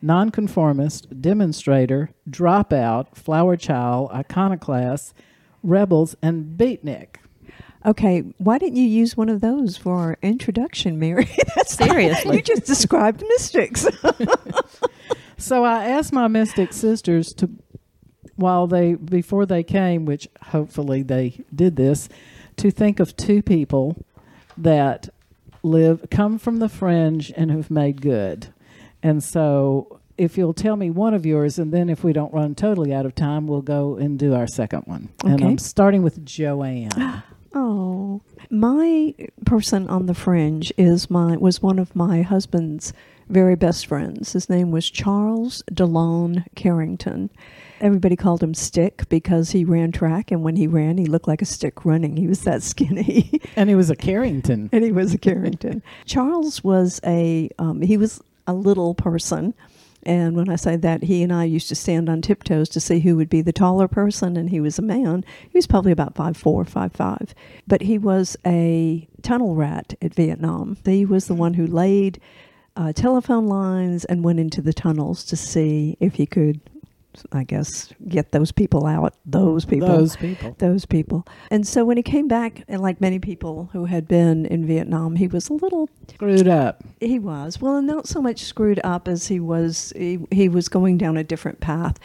nonconformist, demonstrator, dropout, flower child, iconoclast, rebels, and beatnik. Okay, why didn't you use one of those for our introduction, Mary? [laughs] That's Seriously. you just described mystics. [laughs] So I asked my mystic sisters to, while they before they came, which hopefully they did this, to think of two people that live come from the fringe and have made good. And so, if you'll tell me one of yours, and then if we don't run totally out of time, we'll go and do our second one. Okay. And I'm starting with Joanne. [gasps] Oh, my person on the fringe is my was one of my husband's very best friends. His name was Charles DeLone Carrington. Everybody called him Stick because he ran track, and when he ran, he looked like a stick running. He was that [laughs] skinny. and he was a Carrington. and he was a Carrington. Charles was a um, he was a little person, and when I say that, he and I used to stand on tiptoes to see who would be the taller person, and he was a man. He was probably about five four, five five, but he was a tunnel rat at Vietnam. He was the one who laid uh, telephone lines and went into the tunnels to see if he could. I guess get those people out. Those people Those people. those people. And so when he came back, and like many people who had been in Vietnam, he was a little Screwed up. he was well, not so much screwed up as he was. He, he was going down a different path.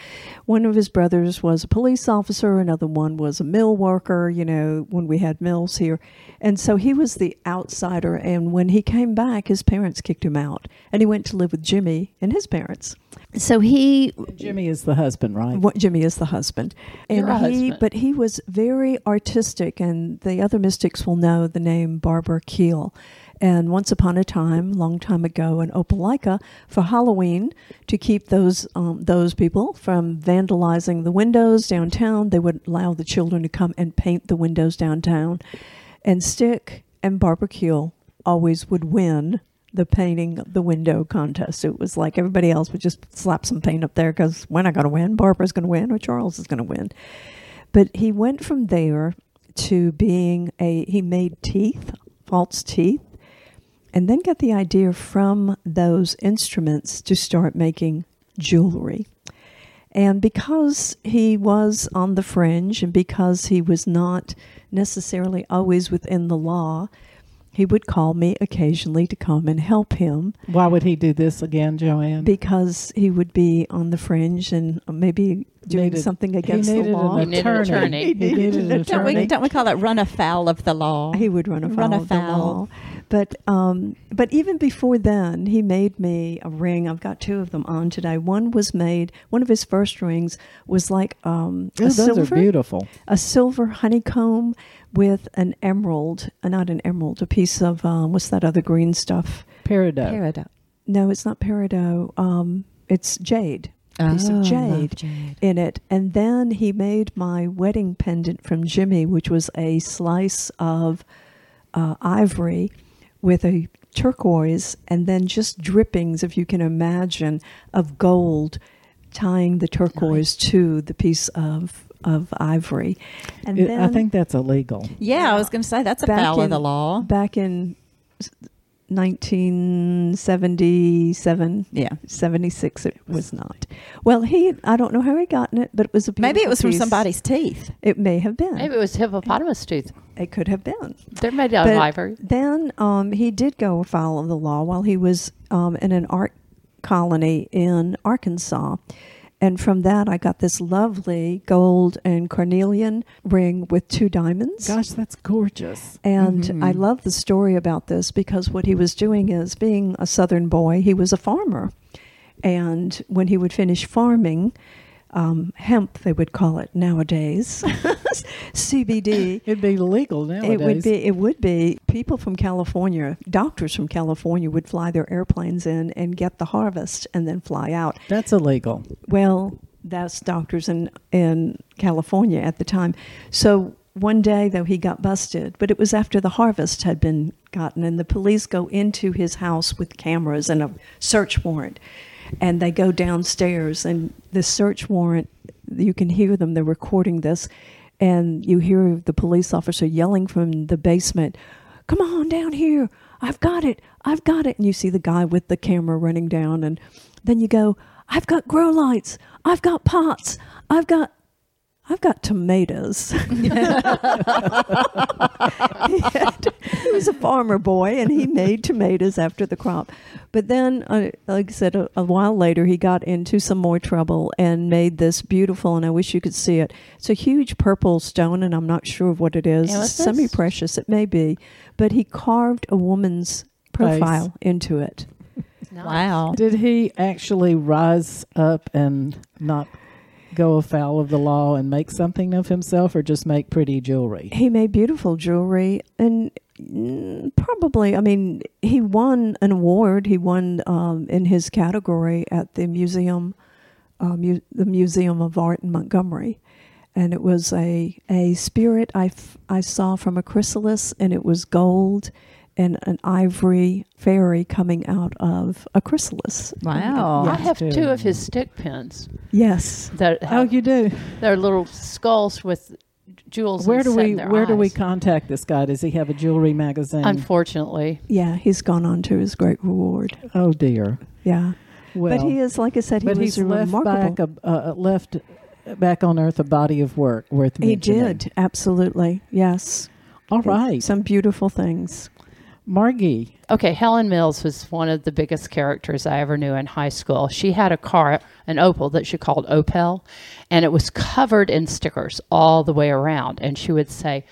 One of his brothers was a police officer. Another one was a mill worker. You know, when we had mills here, and so he was the outsider. And when he came back, his parents kicked him out, and he went to live with Jimmy and his parents. So he Jimmy is the husband, right? what Jimmy is the husband, and You're he, husband. but he was very artistic, and the other mystics will know the name Barbara Keel. And once upon a time, long time ago, in Opelika, for Halloween, to keep those um, those people from vandalizing the windows downtown, they would allow the children to come and paint the windows downtown. And Stick and Barbara Keel always would win the painting the window contest. It was like everybody else would just slap some paint up there because we're not going to win. Barbara's going to win or Charles is going to win. But he went from there to being a, he made teeth, false teeth, and then got the idea from those instruments to start making jewelry. And because he was on the fringe and because he was not necessarily always within the law, he would call me occasionally to come and help him Why would he do this again, Joanne? because he would be on the fringe and maybe doing Needed- something against the law. an He needed an attorney. attorney. He needed an Don't we, attorney. don't we call it run afoul of the law? He would run afoul, Run of the law. But um, but even before then, he made me a ring. I've got two of them on today. One was made. One of his first rings was like um, Ooh, a those silver, are beautiful. a silver honeycomb with an emerald, uh, not an emerald, a piece of um, what's that other green stuff? Peridot. Peridot. No, it's not peridot. Um, it's jade. A piece Oh, of jade, jade. in it. And then he made my wedding pendant from Jimmy, which was a slice of uh, ivory with a turquoise and then just drippings, if you can imagine, of gold tying the turquoise to the piece of, of ivory. And It- then I think that's illegal. Yeah, I was going to say that's a Back foul of the law. back in 1977 Yeah. 76 it was not well he i don't know how he gotten it but it was a Maybe it beautiful was from somebody's teeth. it may have been Maybe it was hippopotamus tooth. it could have been They're made out of ivory. then um, he did go afoul of the law while he was um, in an art colony in arkansas and from that i got this lovely gold and carnelian ring with two diamonds Gosh, that's gorgeous. and Mhm. I love the story about this because what he was doing is being a southern boy, he was a farmer. And when he would finish farming, um, hemp, they would call it nowadays, [laughs] CBD. It'd be legal nowadays. It would be. It would be. People from California, doctors from California, would fly their airplanes in and get the harvest, and then fly out. That's illegal. Well, that's doctors in in California at the time. So one day though he got busted, but it was after the harvest had been gotten and the police go into his house with cameras and a search warrant. And they go downstairs and the search warrant you can hear them they're recording this and you hear the police officer yelling from the basement, "Come on down here. I've got it. I've got it." And you see the guy with the camera running down and then you go, "I've got grow lights. I've got pots. I've got I've got tomatoes. he, [laughs] had- he was a farmer boy and he made tomatoes after the crop. But then, uh, like I said, a, a while later, he got into some more trouble and made this beautiful, and I wish you could see it. It's a huge purple stone, and I'm not sure of what it is. And? Semi precious, it may be. But he carved a woman's profile into it. Wow. Did he actually rise up and not go afoul of the law and make something of himself or just make pretty jewelry? He made beautiful jewelry and mm, probably, I mean, he won an award. He won um, in his category at the museum, uh, mu- the Museum of Art in Montgomery. And it was a, a spirit I, f- I saw from a chrysalis, and it was gold and an ivory fairy coming out of a chrysalis. Wow. I have two of his stick pins Yes. that Oh, have, you do. they're little skulls with jewels. Where do we in their where do we contact this guy? Does he have a jewelry magazine? Unfortunately, Yeah, he's gone on to his great reward. oh dear. Yeah. Well, but he is, like I said, he but was he's left remarkable. back a, uh, left back on Earth a body of work worth He did, absolutely. Yes. All right, Some beautiful things. Margie. Okay, Helen Mills was one of the biggest characters I ever knew in high school. She had a car, an Opel that she called Opel, and it was covered in stickers all the way around. And she would say,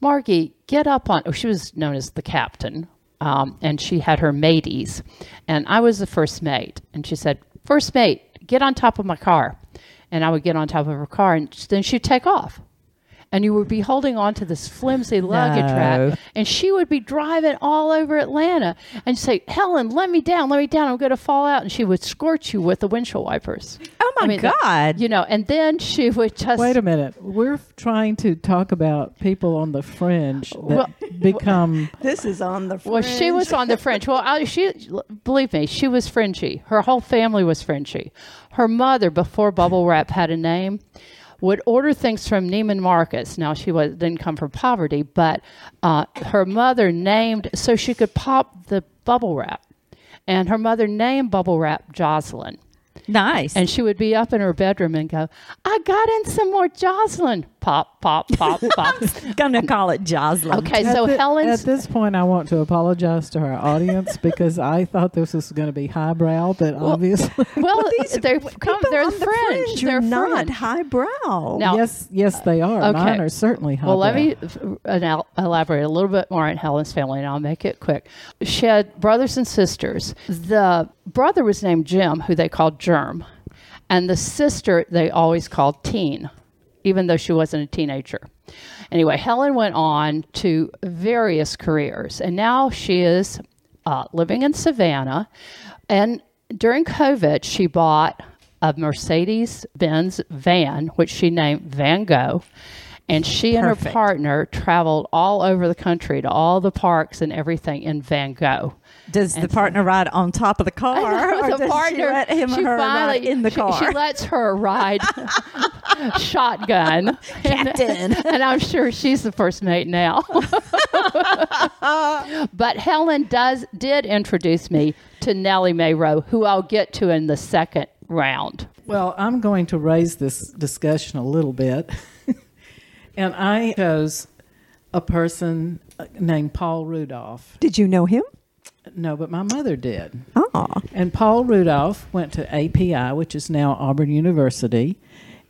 Margie, get up on. Oh, she was known as the captain, um, and she had her mateys. And I was the first mate. And she said, First mate, get on top of my car. And I would get on top of her car, and then she'd take off and you would be holding on to this flimsy luggage No. rack, and she would be driving all over Atlanta and say, "Helen, let me down, let me down, I'm going to fall out," and she would scorch you with the windshield wipers. Oh my I mean, that- God. You know, and then she would just Wait a minute. We're trying to talk about people on the fringe that Well, become. [laughs] This is on the Well, she was on the fringe. Well, I, she believe me, she was fringy. Her whole family was fringy. Her mother, before bubble wrap had a name, would order things from Neiman Marcus. Now she was didn't come from poverty, but uh, her mother named so she could pop the bubble wrap, and her mother named bubble wrap Jocelyn. nice. And she would be up in her bedroom and go, I got in some more Jocelyn. Pop, pop, pop, [laughs] pop. Gonna call it Jocelyn. Okay, At so thi- Helen's At this point, I want to apologize to our audience [laughs] because I thought this was going to be highbrow, but obviously, [laughs] well, they're People come, they're on the fringe. fringe They're not fringe. highbrow. Now- yes, yes, they are. Okay. Mine are certainly highbrow. Well, let me f- uh, anal- elaborate a little bit more on Helen's family, and I'll make it quick. She had brothers and sisters. The brother was named Jim, who they called Germ, and the sister they always called Teen, even though she wasn't a teenager. Anyway, Helen went on to various careers, and now she is uh, living in Savannah. And during COVID, she bought a Mercedes Benz van, which she named Van Gogh. And she and her partner traveled all over the country to all the parks and everything in Van Gogh. Does the partner ride on top of the car, I know, or does she let him she or her ride finally- in the car? She, lets her ride [laughs] shotgun. [laughs] Captain. And, [laughs] and I'm sure she's the first mate now. but Helen does did introduce me to Nellie Mae Rowe, who I'll get to in the second round. Well, I'm going to raise this discussion a little bit. and I chose a person uh, named Paul Rudolph. Did you know him? No, but my mother did. Ah, And Paul Rudolph went to API, which is now Auburn University.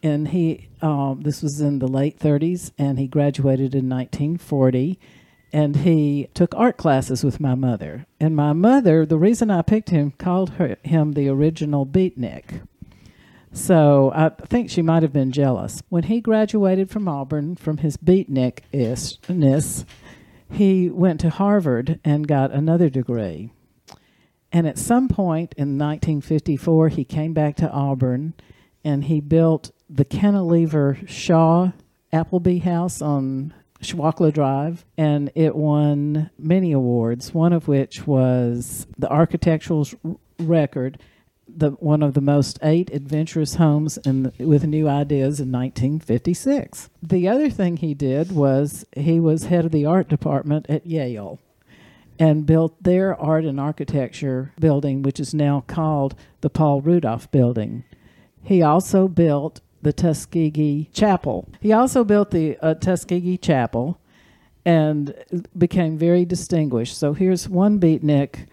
And he, um, this was in the late 30s, and he graduated in 1940. And he took art classes with my mother. And my mother, the reason I picked him, called her, him the original beatnik. So I think she might have been jealous. When he graduated from Auburn from his beatnik-ishness, he went to Harvard and got another degree. And at some point in 1954, he came back to Auburn and he built the Cantilever Shaw Appleby House on Schwackla Drive. And it won many awards, one of which was the architectural record, the, one of the most eight adventurous homes in the, with new ideas in 1956. The other thing he did was he was head of the art department at Yale and built their art and architecture building, which is now called the Paul Rudolph Building. He also built the Tuskegee Chapel. He also built the uh, Tuskegee Chapel and became very distinguished. So here's one beatnik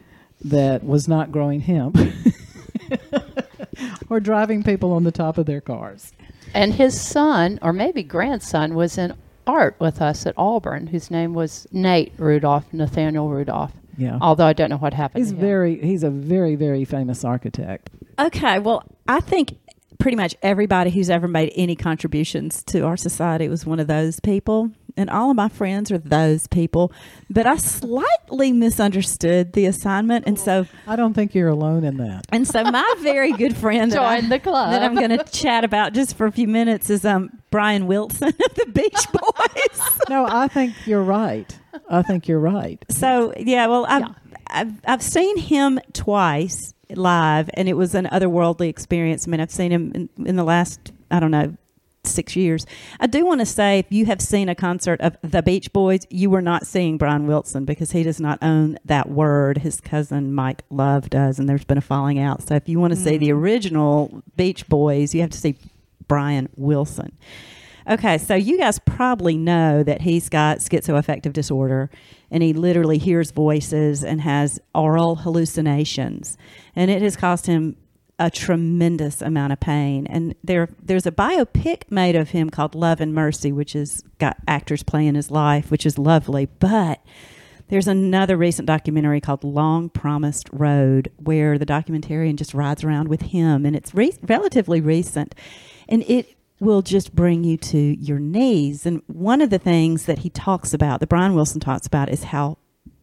that was not growing hemp [laughs] [laughs] or driving people on the top of their cars. And his son, or maybe grandson, was in art with us at Auburn, whose name was Nate Rudolph, Nathaniel Rudolph. Yeah. Although I don't know what happened. He's to him. very he's a very very famous architect. Okay, well, I think pretty much everybody who's ever made any contributions to our society was one of those people. And all of my friends are those people. But I slightly misunderstood the assignment. And so I don't think you're alone in that. and so my very good friend that, I, the club. that I'm going to chat about just for a few minutes is um, Brian Wilson of the Beach [laughs] Boys. No, I think you're right. I think you're right. So yeah, well, I've, Yeah. I've I've seen him twice live, and it was an otherworldly experience. I mean, I've seen him in, in the last I don't know six years. I do want to say, if you have seen a concert of the Beach Boys, you were not seeing Brian Wilson because he does not own that word. His cousin Mike Love does, and there's been a falling out. So if you want to see the mm. original Beach Boys, you have to see Brian Wilson. Okay, so you guys probably know that he's got schizoaffective disorder and he literally hears voices and has aural hallucinations. And it has caused him a tremendous amount of pain. And there there's a biopic made of him called Love and Mercy, which has got actors playing his life, which is lovely. But there's another recent documentary called Long Promised Road where the documentarian just rides around with him and it's re- relatively recent. And it will just bring you to your knees. And one of the things that he talks about, that Brian Wilson talks about, is how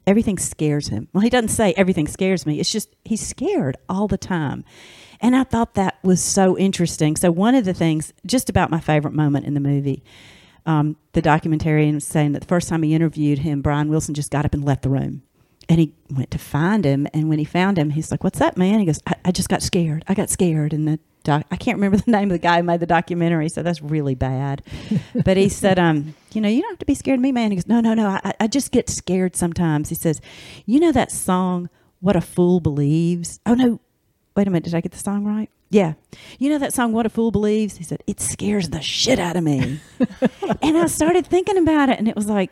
everything scares him. Well, he doesn't say everything scares me. It's just he's scared all the time. And I thought that was so interesting. So one of the things, just about my favorite moment in the movie, um, the documentarian was saying that the first time he interviewed him, Brian Wilson just got up and left the room. And he went to find him. And when he found him, he's like, What's that, man? He goes, I, I just got scared. I got scared. And the doc, I can't remember [laughs] the name of the guy who made the documentary, so that's really bad. but he said, um, You know, you don't have to be scared of me, man. He goes, No, no, no. I, I just get scared sometimes. He says, You know that song, What a Fool Believes? Oh, no. Wait a minute. Did I get the song right? Yeah. You know that song, What a Fool Believes? He said, It scares the shit out of me. [laughs] and I started thinking about it, and it was like,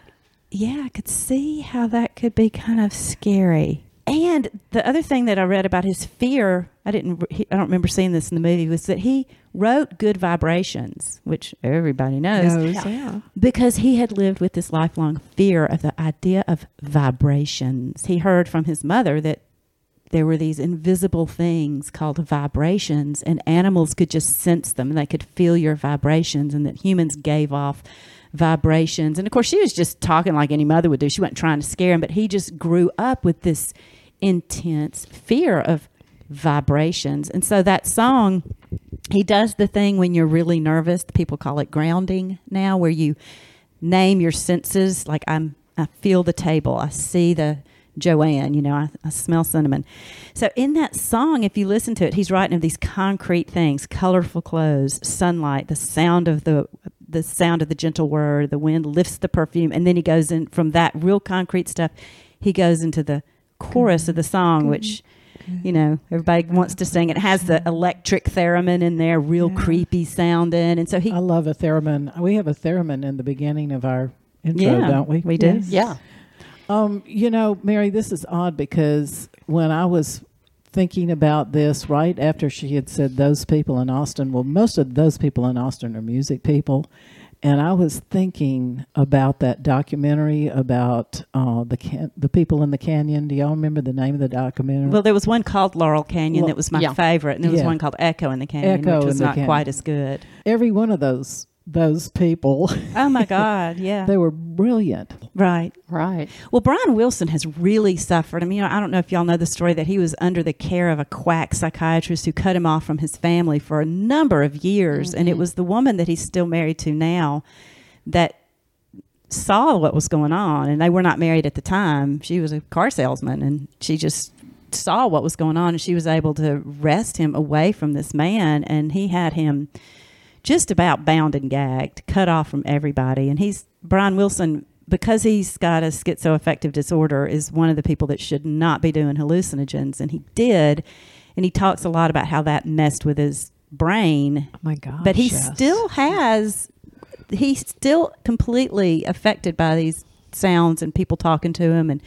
yeah, I could see how that could be kind of scary. And the other thing that I read about his fear, I didn't, he, I don't remember seeing this in the movie, was that he wrote Good Vibrations, which everybody knows, Knows, yeah. because he had lived with this lifelong fear of the idea of vibrations. He heard from his mother that there were these invisible things called vibrations, and animals could just sense them and they could feel your vibrations, and that humans gave off vibrations. And of course, she was just talking like any mother would do. She wasn't trying to scare him, but he just grew up with this intense fear of vibrations. And so that song, he does the thing when you're really nervous. People call it grounding now, where you name your senses. Like I'm, I feel the table. I see the Joanne. You know, I, I smell cinnamon. So in that song, if you listen to it, he's writing of these concrete things: colorful clothes, sunlight, the sound of the the sound of the gentle word. The wind lifts the perfume, and then he goes in from that real concrete stuff. He goes into the chorus of the song, which you know everybody wants to sing. It has the electric theremin in there, real Yeah. creepy sounding, and so he I love a theremin. We have a theremin in the beginning of our intro, yeah, don't we? We do. Yes. Yeah. Um, you know, Mary, this is odd because when I was thinking about this right after she had said those people in Austin, well, most of those people in Austin are music people. And I was thinking about that documentary about uh, the can- the people in the canyon. Do y'all remember the name of the documentary? Well, there was one called Laurel Canyon Well, that was my yeah. favorite, and there was Yeah. one called Echo in the Canyon, Echo which was not Canyon. quite as good. Every one of those those people, Oh my [laughs] God! Yeah, they were brilliant. right. Right. Well, Brian Wilson has really suffered. I mean, I don't know if y'all know the story that he was under the care of a quack psychiatrist who cut him off from his family for a number of years, and it mm-hmm. was the woman that he's still married to now that saw what was going on, and they were not married at the time. She was a car salesman, and she just saw what was going on, and she was able to wrest him away from this man, and he had him just about bound and gagged, cut off from everybody. And he's Brian Wilson because he's got a schizoaffective disorder is one of the people that should not be doing hallucinogens, and he did. And he talks a lot about how that messed with his brain, Oh my God. but he yes. still has he's still completely affected by these sounds and people talking to him and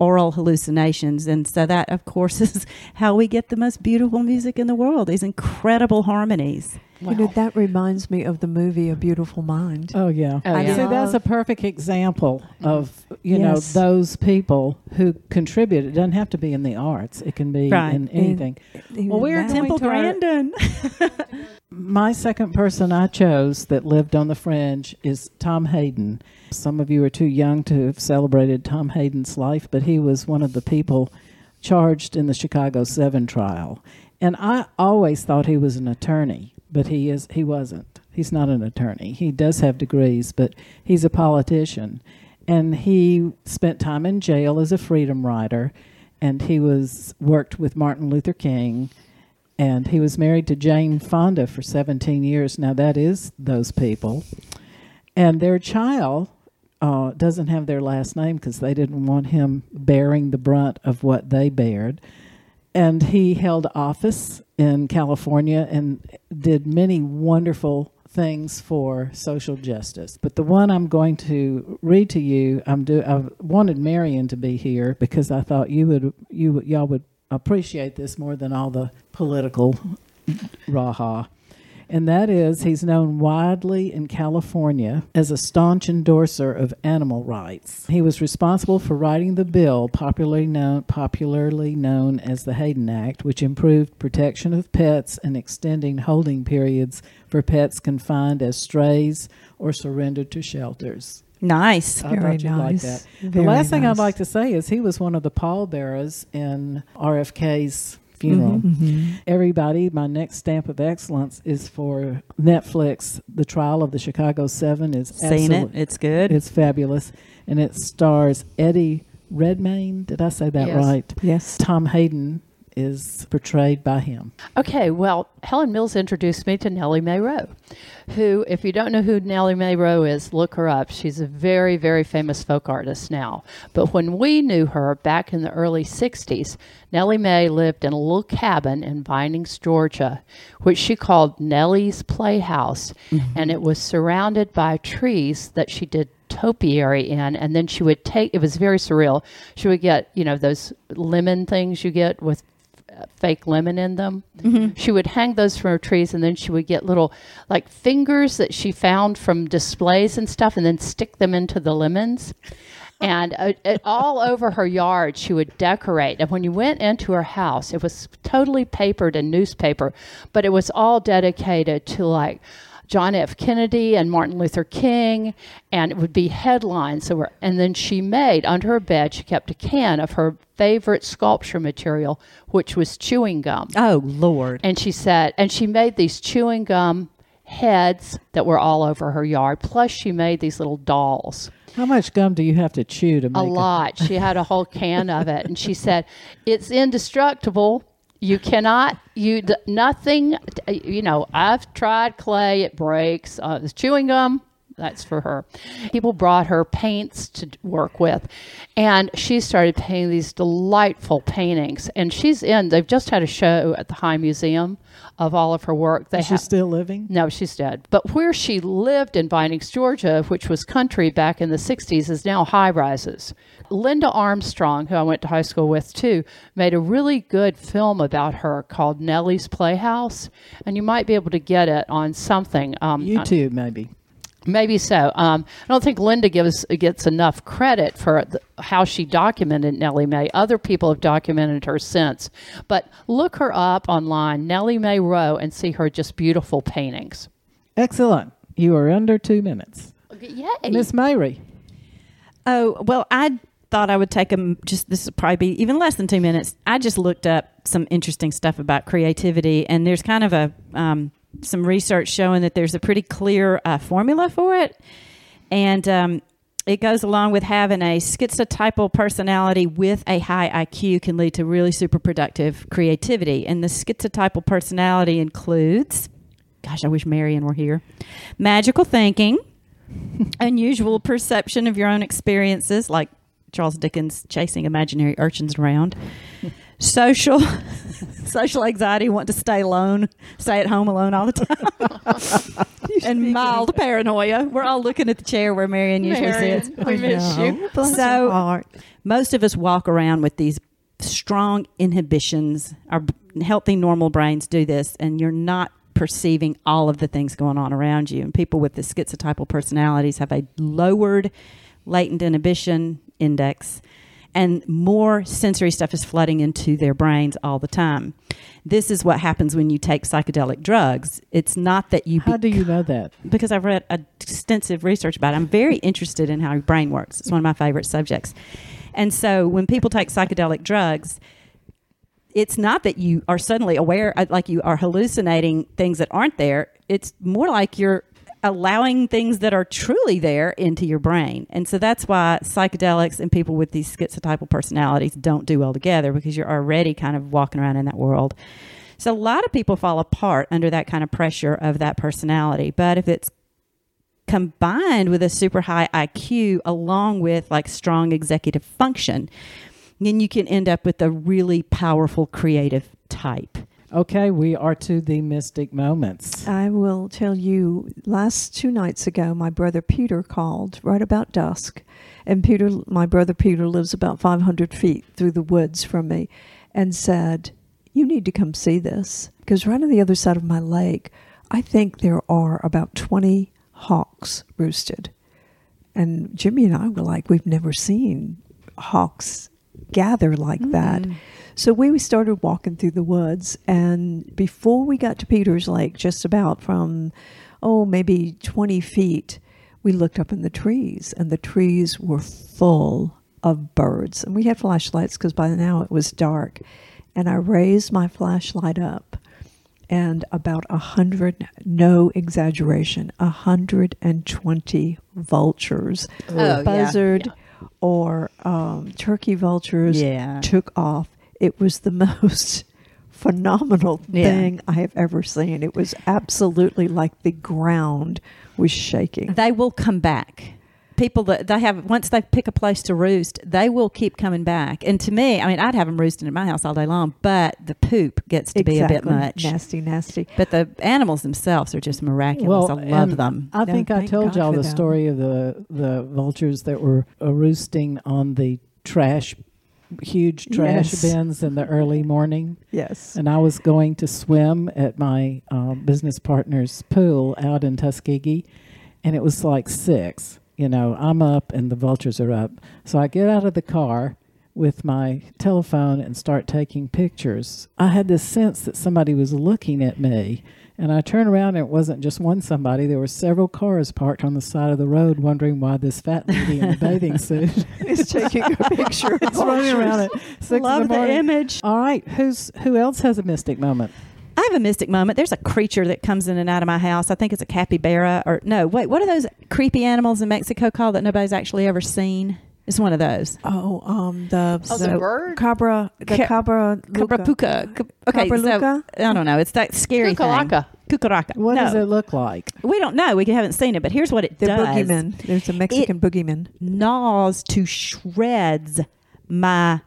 aural hallucinations and so that of course [laughs] is how we get the most beautiful music in the world these incredible harmonies You know, that reminds me of the movie A Beautiful Mind. Oh yeah. Oh, yeah. See, that's a perfect example of you Yes. know those people who contribute. It doesn't have to be in the arts; it can be Right. in anything. Even Well, we're Temple temple grandin [laughs] [laughs] My second person I chose that lived on the fringe is Tom Hayden. Some of you are too young to have celebrated Tom Hayden's life, but he was one of the people charged in the Chicago Seven trial. And I always thought he was an attorney, but he is he wasn't. He's not an attorney. He does have degrees, but he's a politician. And he spent time in jail as a freedom rider and he was worked with Martin Luther King and he was married to Jane Fonda for 17 years. Now that is those people, and their child uh, doesn't have their last name because they didn't want him bearing the brunt of what they bared. And he held office in California and did many wonderful things for social justice. But the one I'm going to read to you, I'm do. I wanted Marion to be here because I thought you would, you y'all would appreciate this more than all the political [laughs] raha. And that is, he's known widely in California as a staunch endorser of animal rights. He was responsible for writing the bill popularly known, popularly known as the Hayden Act, which improved protection of pets and extending holding periods for pets confined as strays or surrendered to shelters. nice I Very like nice. that. Very the last thing I'd like to say is he was one of the pallbearers in RFK's funeral. Mhm. Everybody, my next stamp of excellence is for Netflix. The Trial of the Chicago Seven is seen it it's good It's fabulous, and it stars Eddie Redmayne. Did I say that Yes. right? Yes. Tom Hayden is portrayed by him. Okay, well, Helen Mills introduced me to Nellie Mae Rowe, who, if you don't know who Nellie Mae Rowe is, look her up. She's a very, very famous folk artist now. But when we knew her back in the early 60s, Nellie Mae lived in a little cabin in Vinings, Georgia, which she called Nellie's Playhouse. Mm-hmm. And it was surrounded by trees that she did topiary in and then she would take it was very surreal she would get you know those lemon things you get with fake lemon in them. She would hang those from her trees and then she would get little like fingers that she found from displays and stuff and then stick them into the lemons. And uh, it, all over her yard she would decorate. And when you went into her house it was totally papered in newspaper but it was all dedicated to like John F. Kennedy and Martin Luther King, and it would be headlines. Were, and then she made under her bed. She kept a can of her favorite sculpture material, which was chewing gum. Oh Lord. And she said, and she made these chewing gum heads that were all over her yard. Plus, she made these little dolls. How much gum do you have to chew to make A lot. She had a whole can of it, and she said, "It's indestructible. You cannot. You nothing. You know, I've tried clay. It breaks. Uh, chewing gum." That's for her. People brought her paints to work with, and she started painting these delightful paintings. And she's in. They've just had a show at the High Museum of all of her work. They Is she have, still living? no, she's dead. But where she lived in Vinings, Georgia, which was country back in the 60s, is now high rises. Linda Armstrong, who I went to high school with too, made a really good film about her called Nellie's Playhouse. And you might be able to get it on something. Um, YouTube, maybe. Maybe so. Um, I don't think Linda gives gets enough credit for the, how she documented Nellie Mae. Other people have documented her since, but look her up online, Nellie Mae Rowe, and see her just beautiful paintings. Excellent. You are under two minutes. Yay! Miss Mary. Oh well, I thought I would take them. Just this would probably be even less than two minutes. I just looked up some interesting stuff about creativity, and there's kind of a um, some research showing that there's a pretty clear uh, formula for it, and um, it goes along with having a schizotypal personality with a high IQ can lead to really super productive creativity. And the schizotypal personality includes, gosh, I wish Marion were here, magical thinking [laughs] unusual perception of your own experiences, like Charles Dickens chasing imaginary urchins around. Social [laughs] social anxiety, want to stay alone, stay at home alone all the time. [laughs] and mild paranoia. We're all looking at the chair where Marion usually Marion, sits. we miss you. So-. Most of us walk around with these strong inhibitions. Our healthy, normal brains do this, and you're not perceiving all of the things going on around you. And people with the schizotypal personalities have a lowered latent inhibition index, and more sensory stuff is flooding into their brains all the time. This is what happens when you take psychedelic drugs. It's not that you How do you know that? because I've read extensive research about it. I'm very interested in how your brain works. It's one of my favorite subjects. And so when people take psychedelic drugs, it's not that you are suddenly aware, uh, like you are hallucinating things that aren't there. It's more like you're allowing things that are truly there into your brain. And so that's why psychedelics and people with these schizotypal personalities don't do well together because you're already kind of walking around in that world. So a lot of people fall apart under that kind of pressure of that personality. But if it's combined with a super high IQ along with like strong executive function, then you can end up with a really powerful creative type. Okay, we are to the mystic moments. I will tell you, last two nights ago, my brother Peter called right about dusk. And Peter, my brother Peter, lives about 500 feet through the woods from me and said, You need to come see this. Because right on the other side of my lake, I think there are about 20 hawks roosted. And Jimmy and I were like, We've never seen hawks gather like that. Mm. So we started walking through the woods, and before we got to Peter's Lake, just about from, oh, maybe 20 feet, we looked up in the trees, and the trees were full of birds. And we had flashlights because by now it was dark. And I raised my flashlight up, and about a hundred, no exaggeration, a hundred and twenty vultures, Oh, yeah, buzzard, or um, turkey vultures Yeah. took off. It was the [laughs] most phenomenal Yeah. thing I have ever seen. It was absolutely like the ground was shaking. They will come back. People that they have once they pick a place to roost, they will keep coming back. And to me, I mean, I'd have them roosting in my house all day long, but the poop gets to be a bit much. Nasty, nasty. But the animals themselves are just miraculous. I love them. I No, think I told God y'all the them. story of the the vultures that were uh, roosting on the trash, huge trash Yes. bins in the early morning. Yes. And I was going to swim at my uh, business partner's pool out in Tuskegee, and it was like six. You know, I'm up and the vultures are up. So I get out of the car with my telephone and start taking pictures. I had this sense that somebody was looking at me. And I turned around and it wasn't just one somebody. There were several cars parked on the side of the road wondering why this fat lady in a [laughs] bathing suit [laughs] Is taking a [laughs] picture is running around at six love in the the image. All right, who's who else has a mystic moment? I have a mystic moment. There's a creature that comes in and out of my house. I think it's a capybara or no, wait, what are those creepy animals in Mexico called that nobody's actually ever seen? It's one of those. Oh, um, the, Oh, the bird? cabra, the Ca- cabra, Cabra luca. puca. Ca- Okay, Cabra so? I don't know. It's that scary Cucaraca. thing. Cucaraca. What no, does it look like? we don't know. We haven't seen it, but here's what it does. The does. boogeyman. There's a Mexican boogeyman. gnaws to shreds my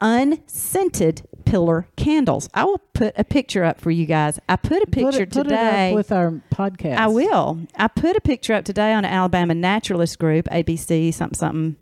unscented pillar candles. I will put a picture up for you guys. I put a Put picture it, put today. with our podcast. I will. I put a picture up today on an Alabama naturalist group, ABC something something,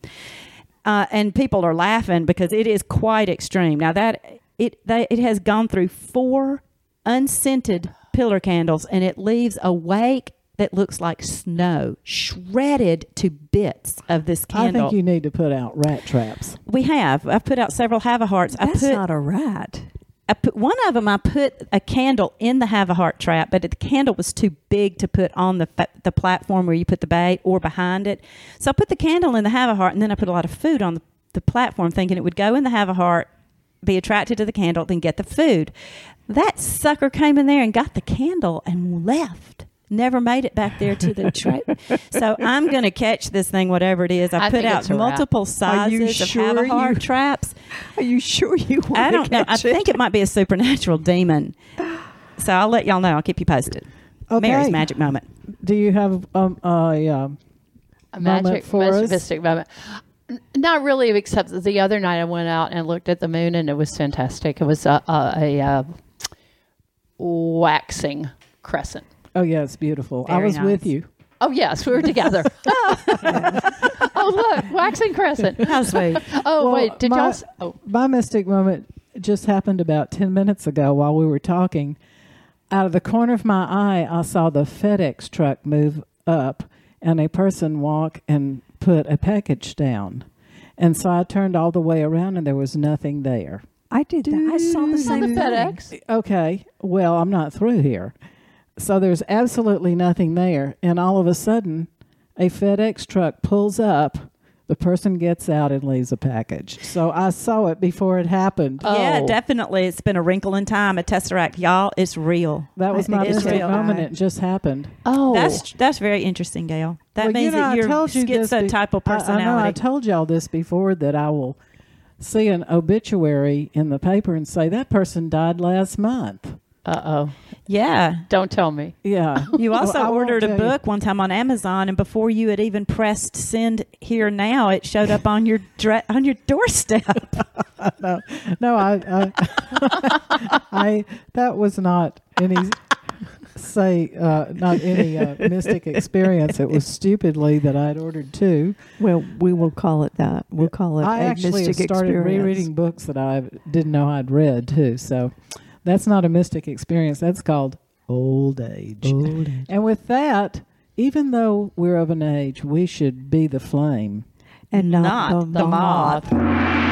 uh, and people are laughing because it is quite extreme. Now that it they, it has gone through four unscented pillar candles, and it leaves a wake that looks like snow, shredded to bits of this candle. I think you need to put out rat traps. we have. I've put out several Havaharts. I That's put not a rat. I put one of them. I put a candle in the have a heart trap, but the candle was too big to put on the the platform where you put the bait or behind it. So I put the candle in the have a heart, and then I put a lot of food on the, the platform, thinking it would go in the have a heart, be attracted to the candle, then get the food. That sucker came in there and got the candle and left. Never made it back there to the [laughs] trap. so I'm going to catch this thing, whatever it is. I, I put out it's a rat. multiple Are you sizes of sure have a heart you- traps. Are you sure you want I don't know. I think it might be a supernatural demon. So I'll let y'all know. I'll keep you posted. Okay. Mary's magic moment. Do you have um a um, a moment magic for us? mystic moment. Not really, except the other night I went out and looked at the moon, and it was fantastic. It was a, a, a, uh waxing crescent. Oh yeah, it's beautiful. I Very was with you. Oh yes, we were together. [laughs] [laughs] oh look, waxing crescent. How sweet. [laughs] Oh Well, wait, did my- y'all? s- Oh, My mystic moment just happened about 10 minutes ago while we were talking. Out of the corner of my eye, I saw the FedEx truck move up and a person walk and put a package down. And so I turned all the way around and there was nothing there. I did that. I saw the it's not same the thing. FedEx. Okay, well, I'm not through here. So there's absolutely nothing there. And all of a sudden, a FedEx truck pulls up. The person gets out and leaves a package. So I saw it before it happened. Yeah, Oh. definitely. It's been a wrinkle in time, a tesseract. Y'all, it's real. That was I my think real. moment. It just happened. Oh, That's that's very interesting, Gail. That Well, means you know, that I you're told you this be- schizotypal I- I, know I told y'all this before that I will see an obituary in the paper and say that person died last month. uh oh. Yeah. Don't tell me. Yeah. [laughs] You also I won't ordered a tell you. book one time on Amazon, and before you had even pressed send here now, it showed up on your dre- on your doorstep. [laughs] no, no, I, I, [laughs] I, that was not any, say, uh, not any uh, mystic experience. It was stupidly that I'd ordered two. Well, we will call it that. We'll call it I a actually mystic started experience. rereading books that I didn't know I'd read too. So that's not a mystic experience. That's called old age. And with that, even though we're of an age, we should be the flame. and not, Not the, the moth. moth.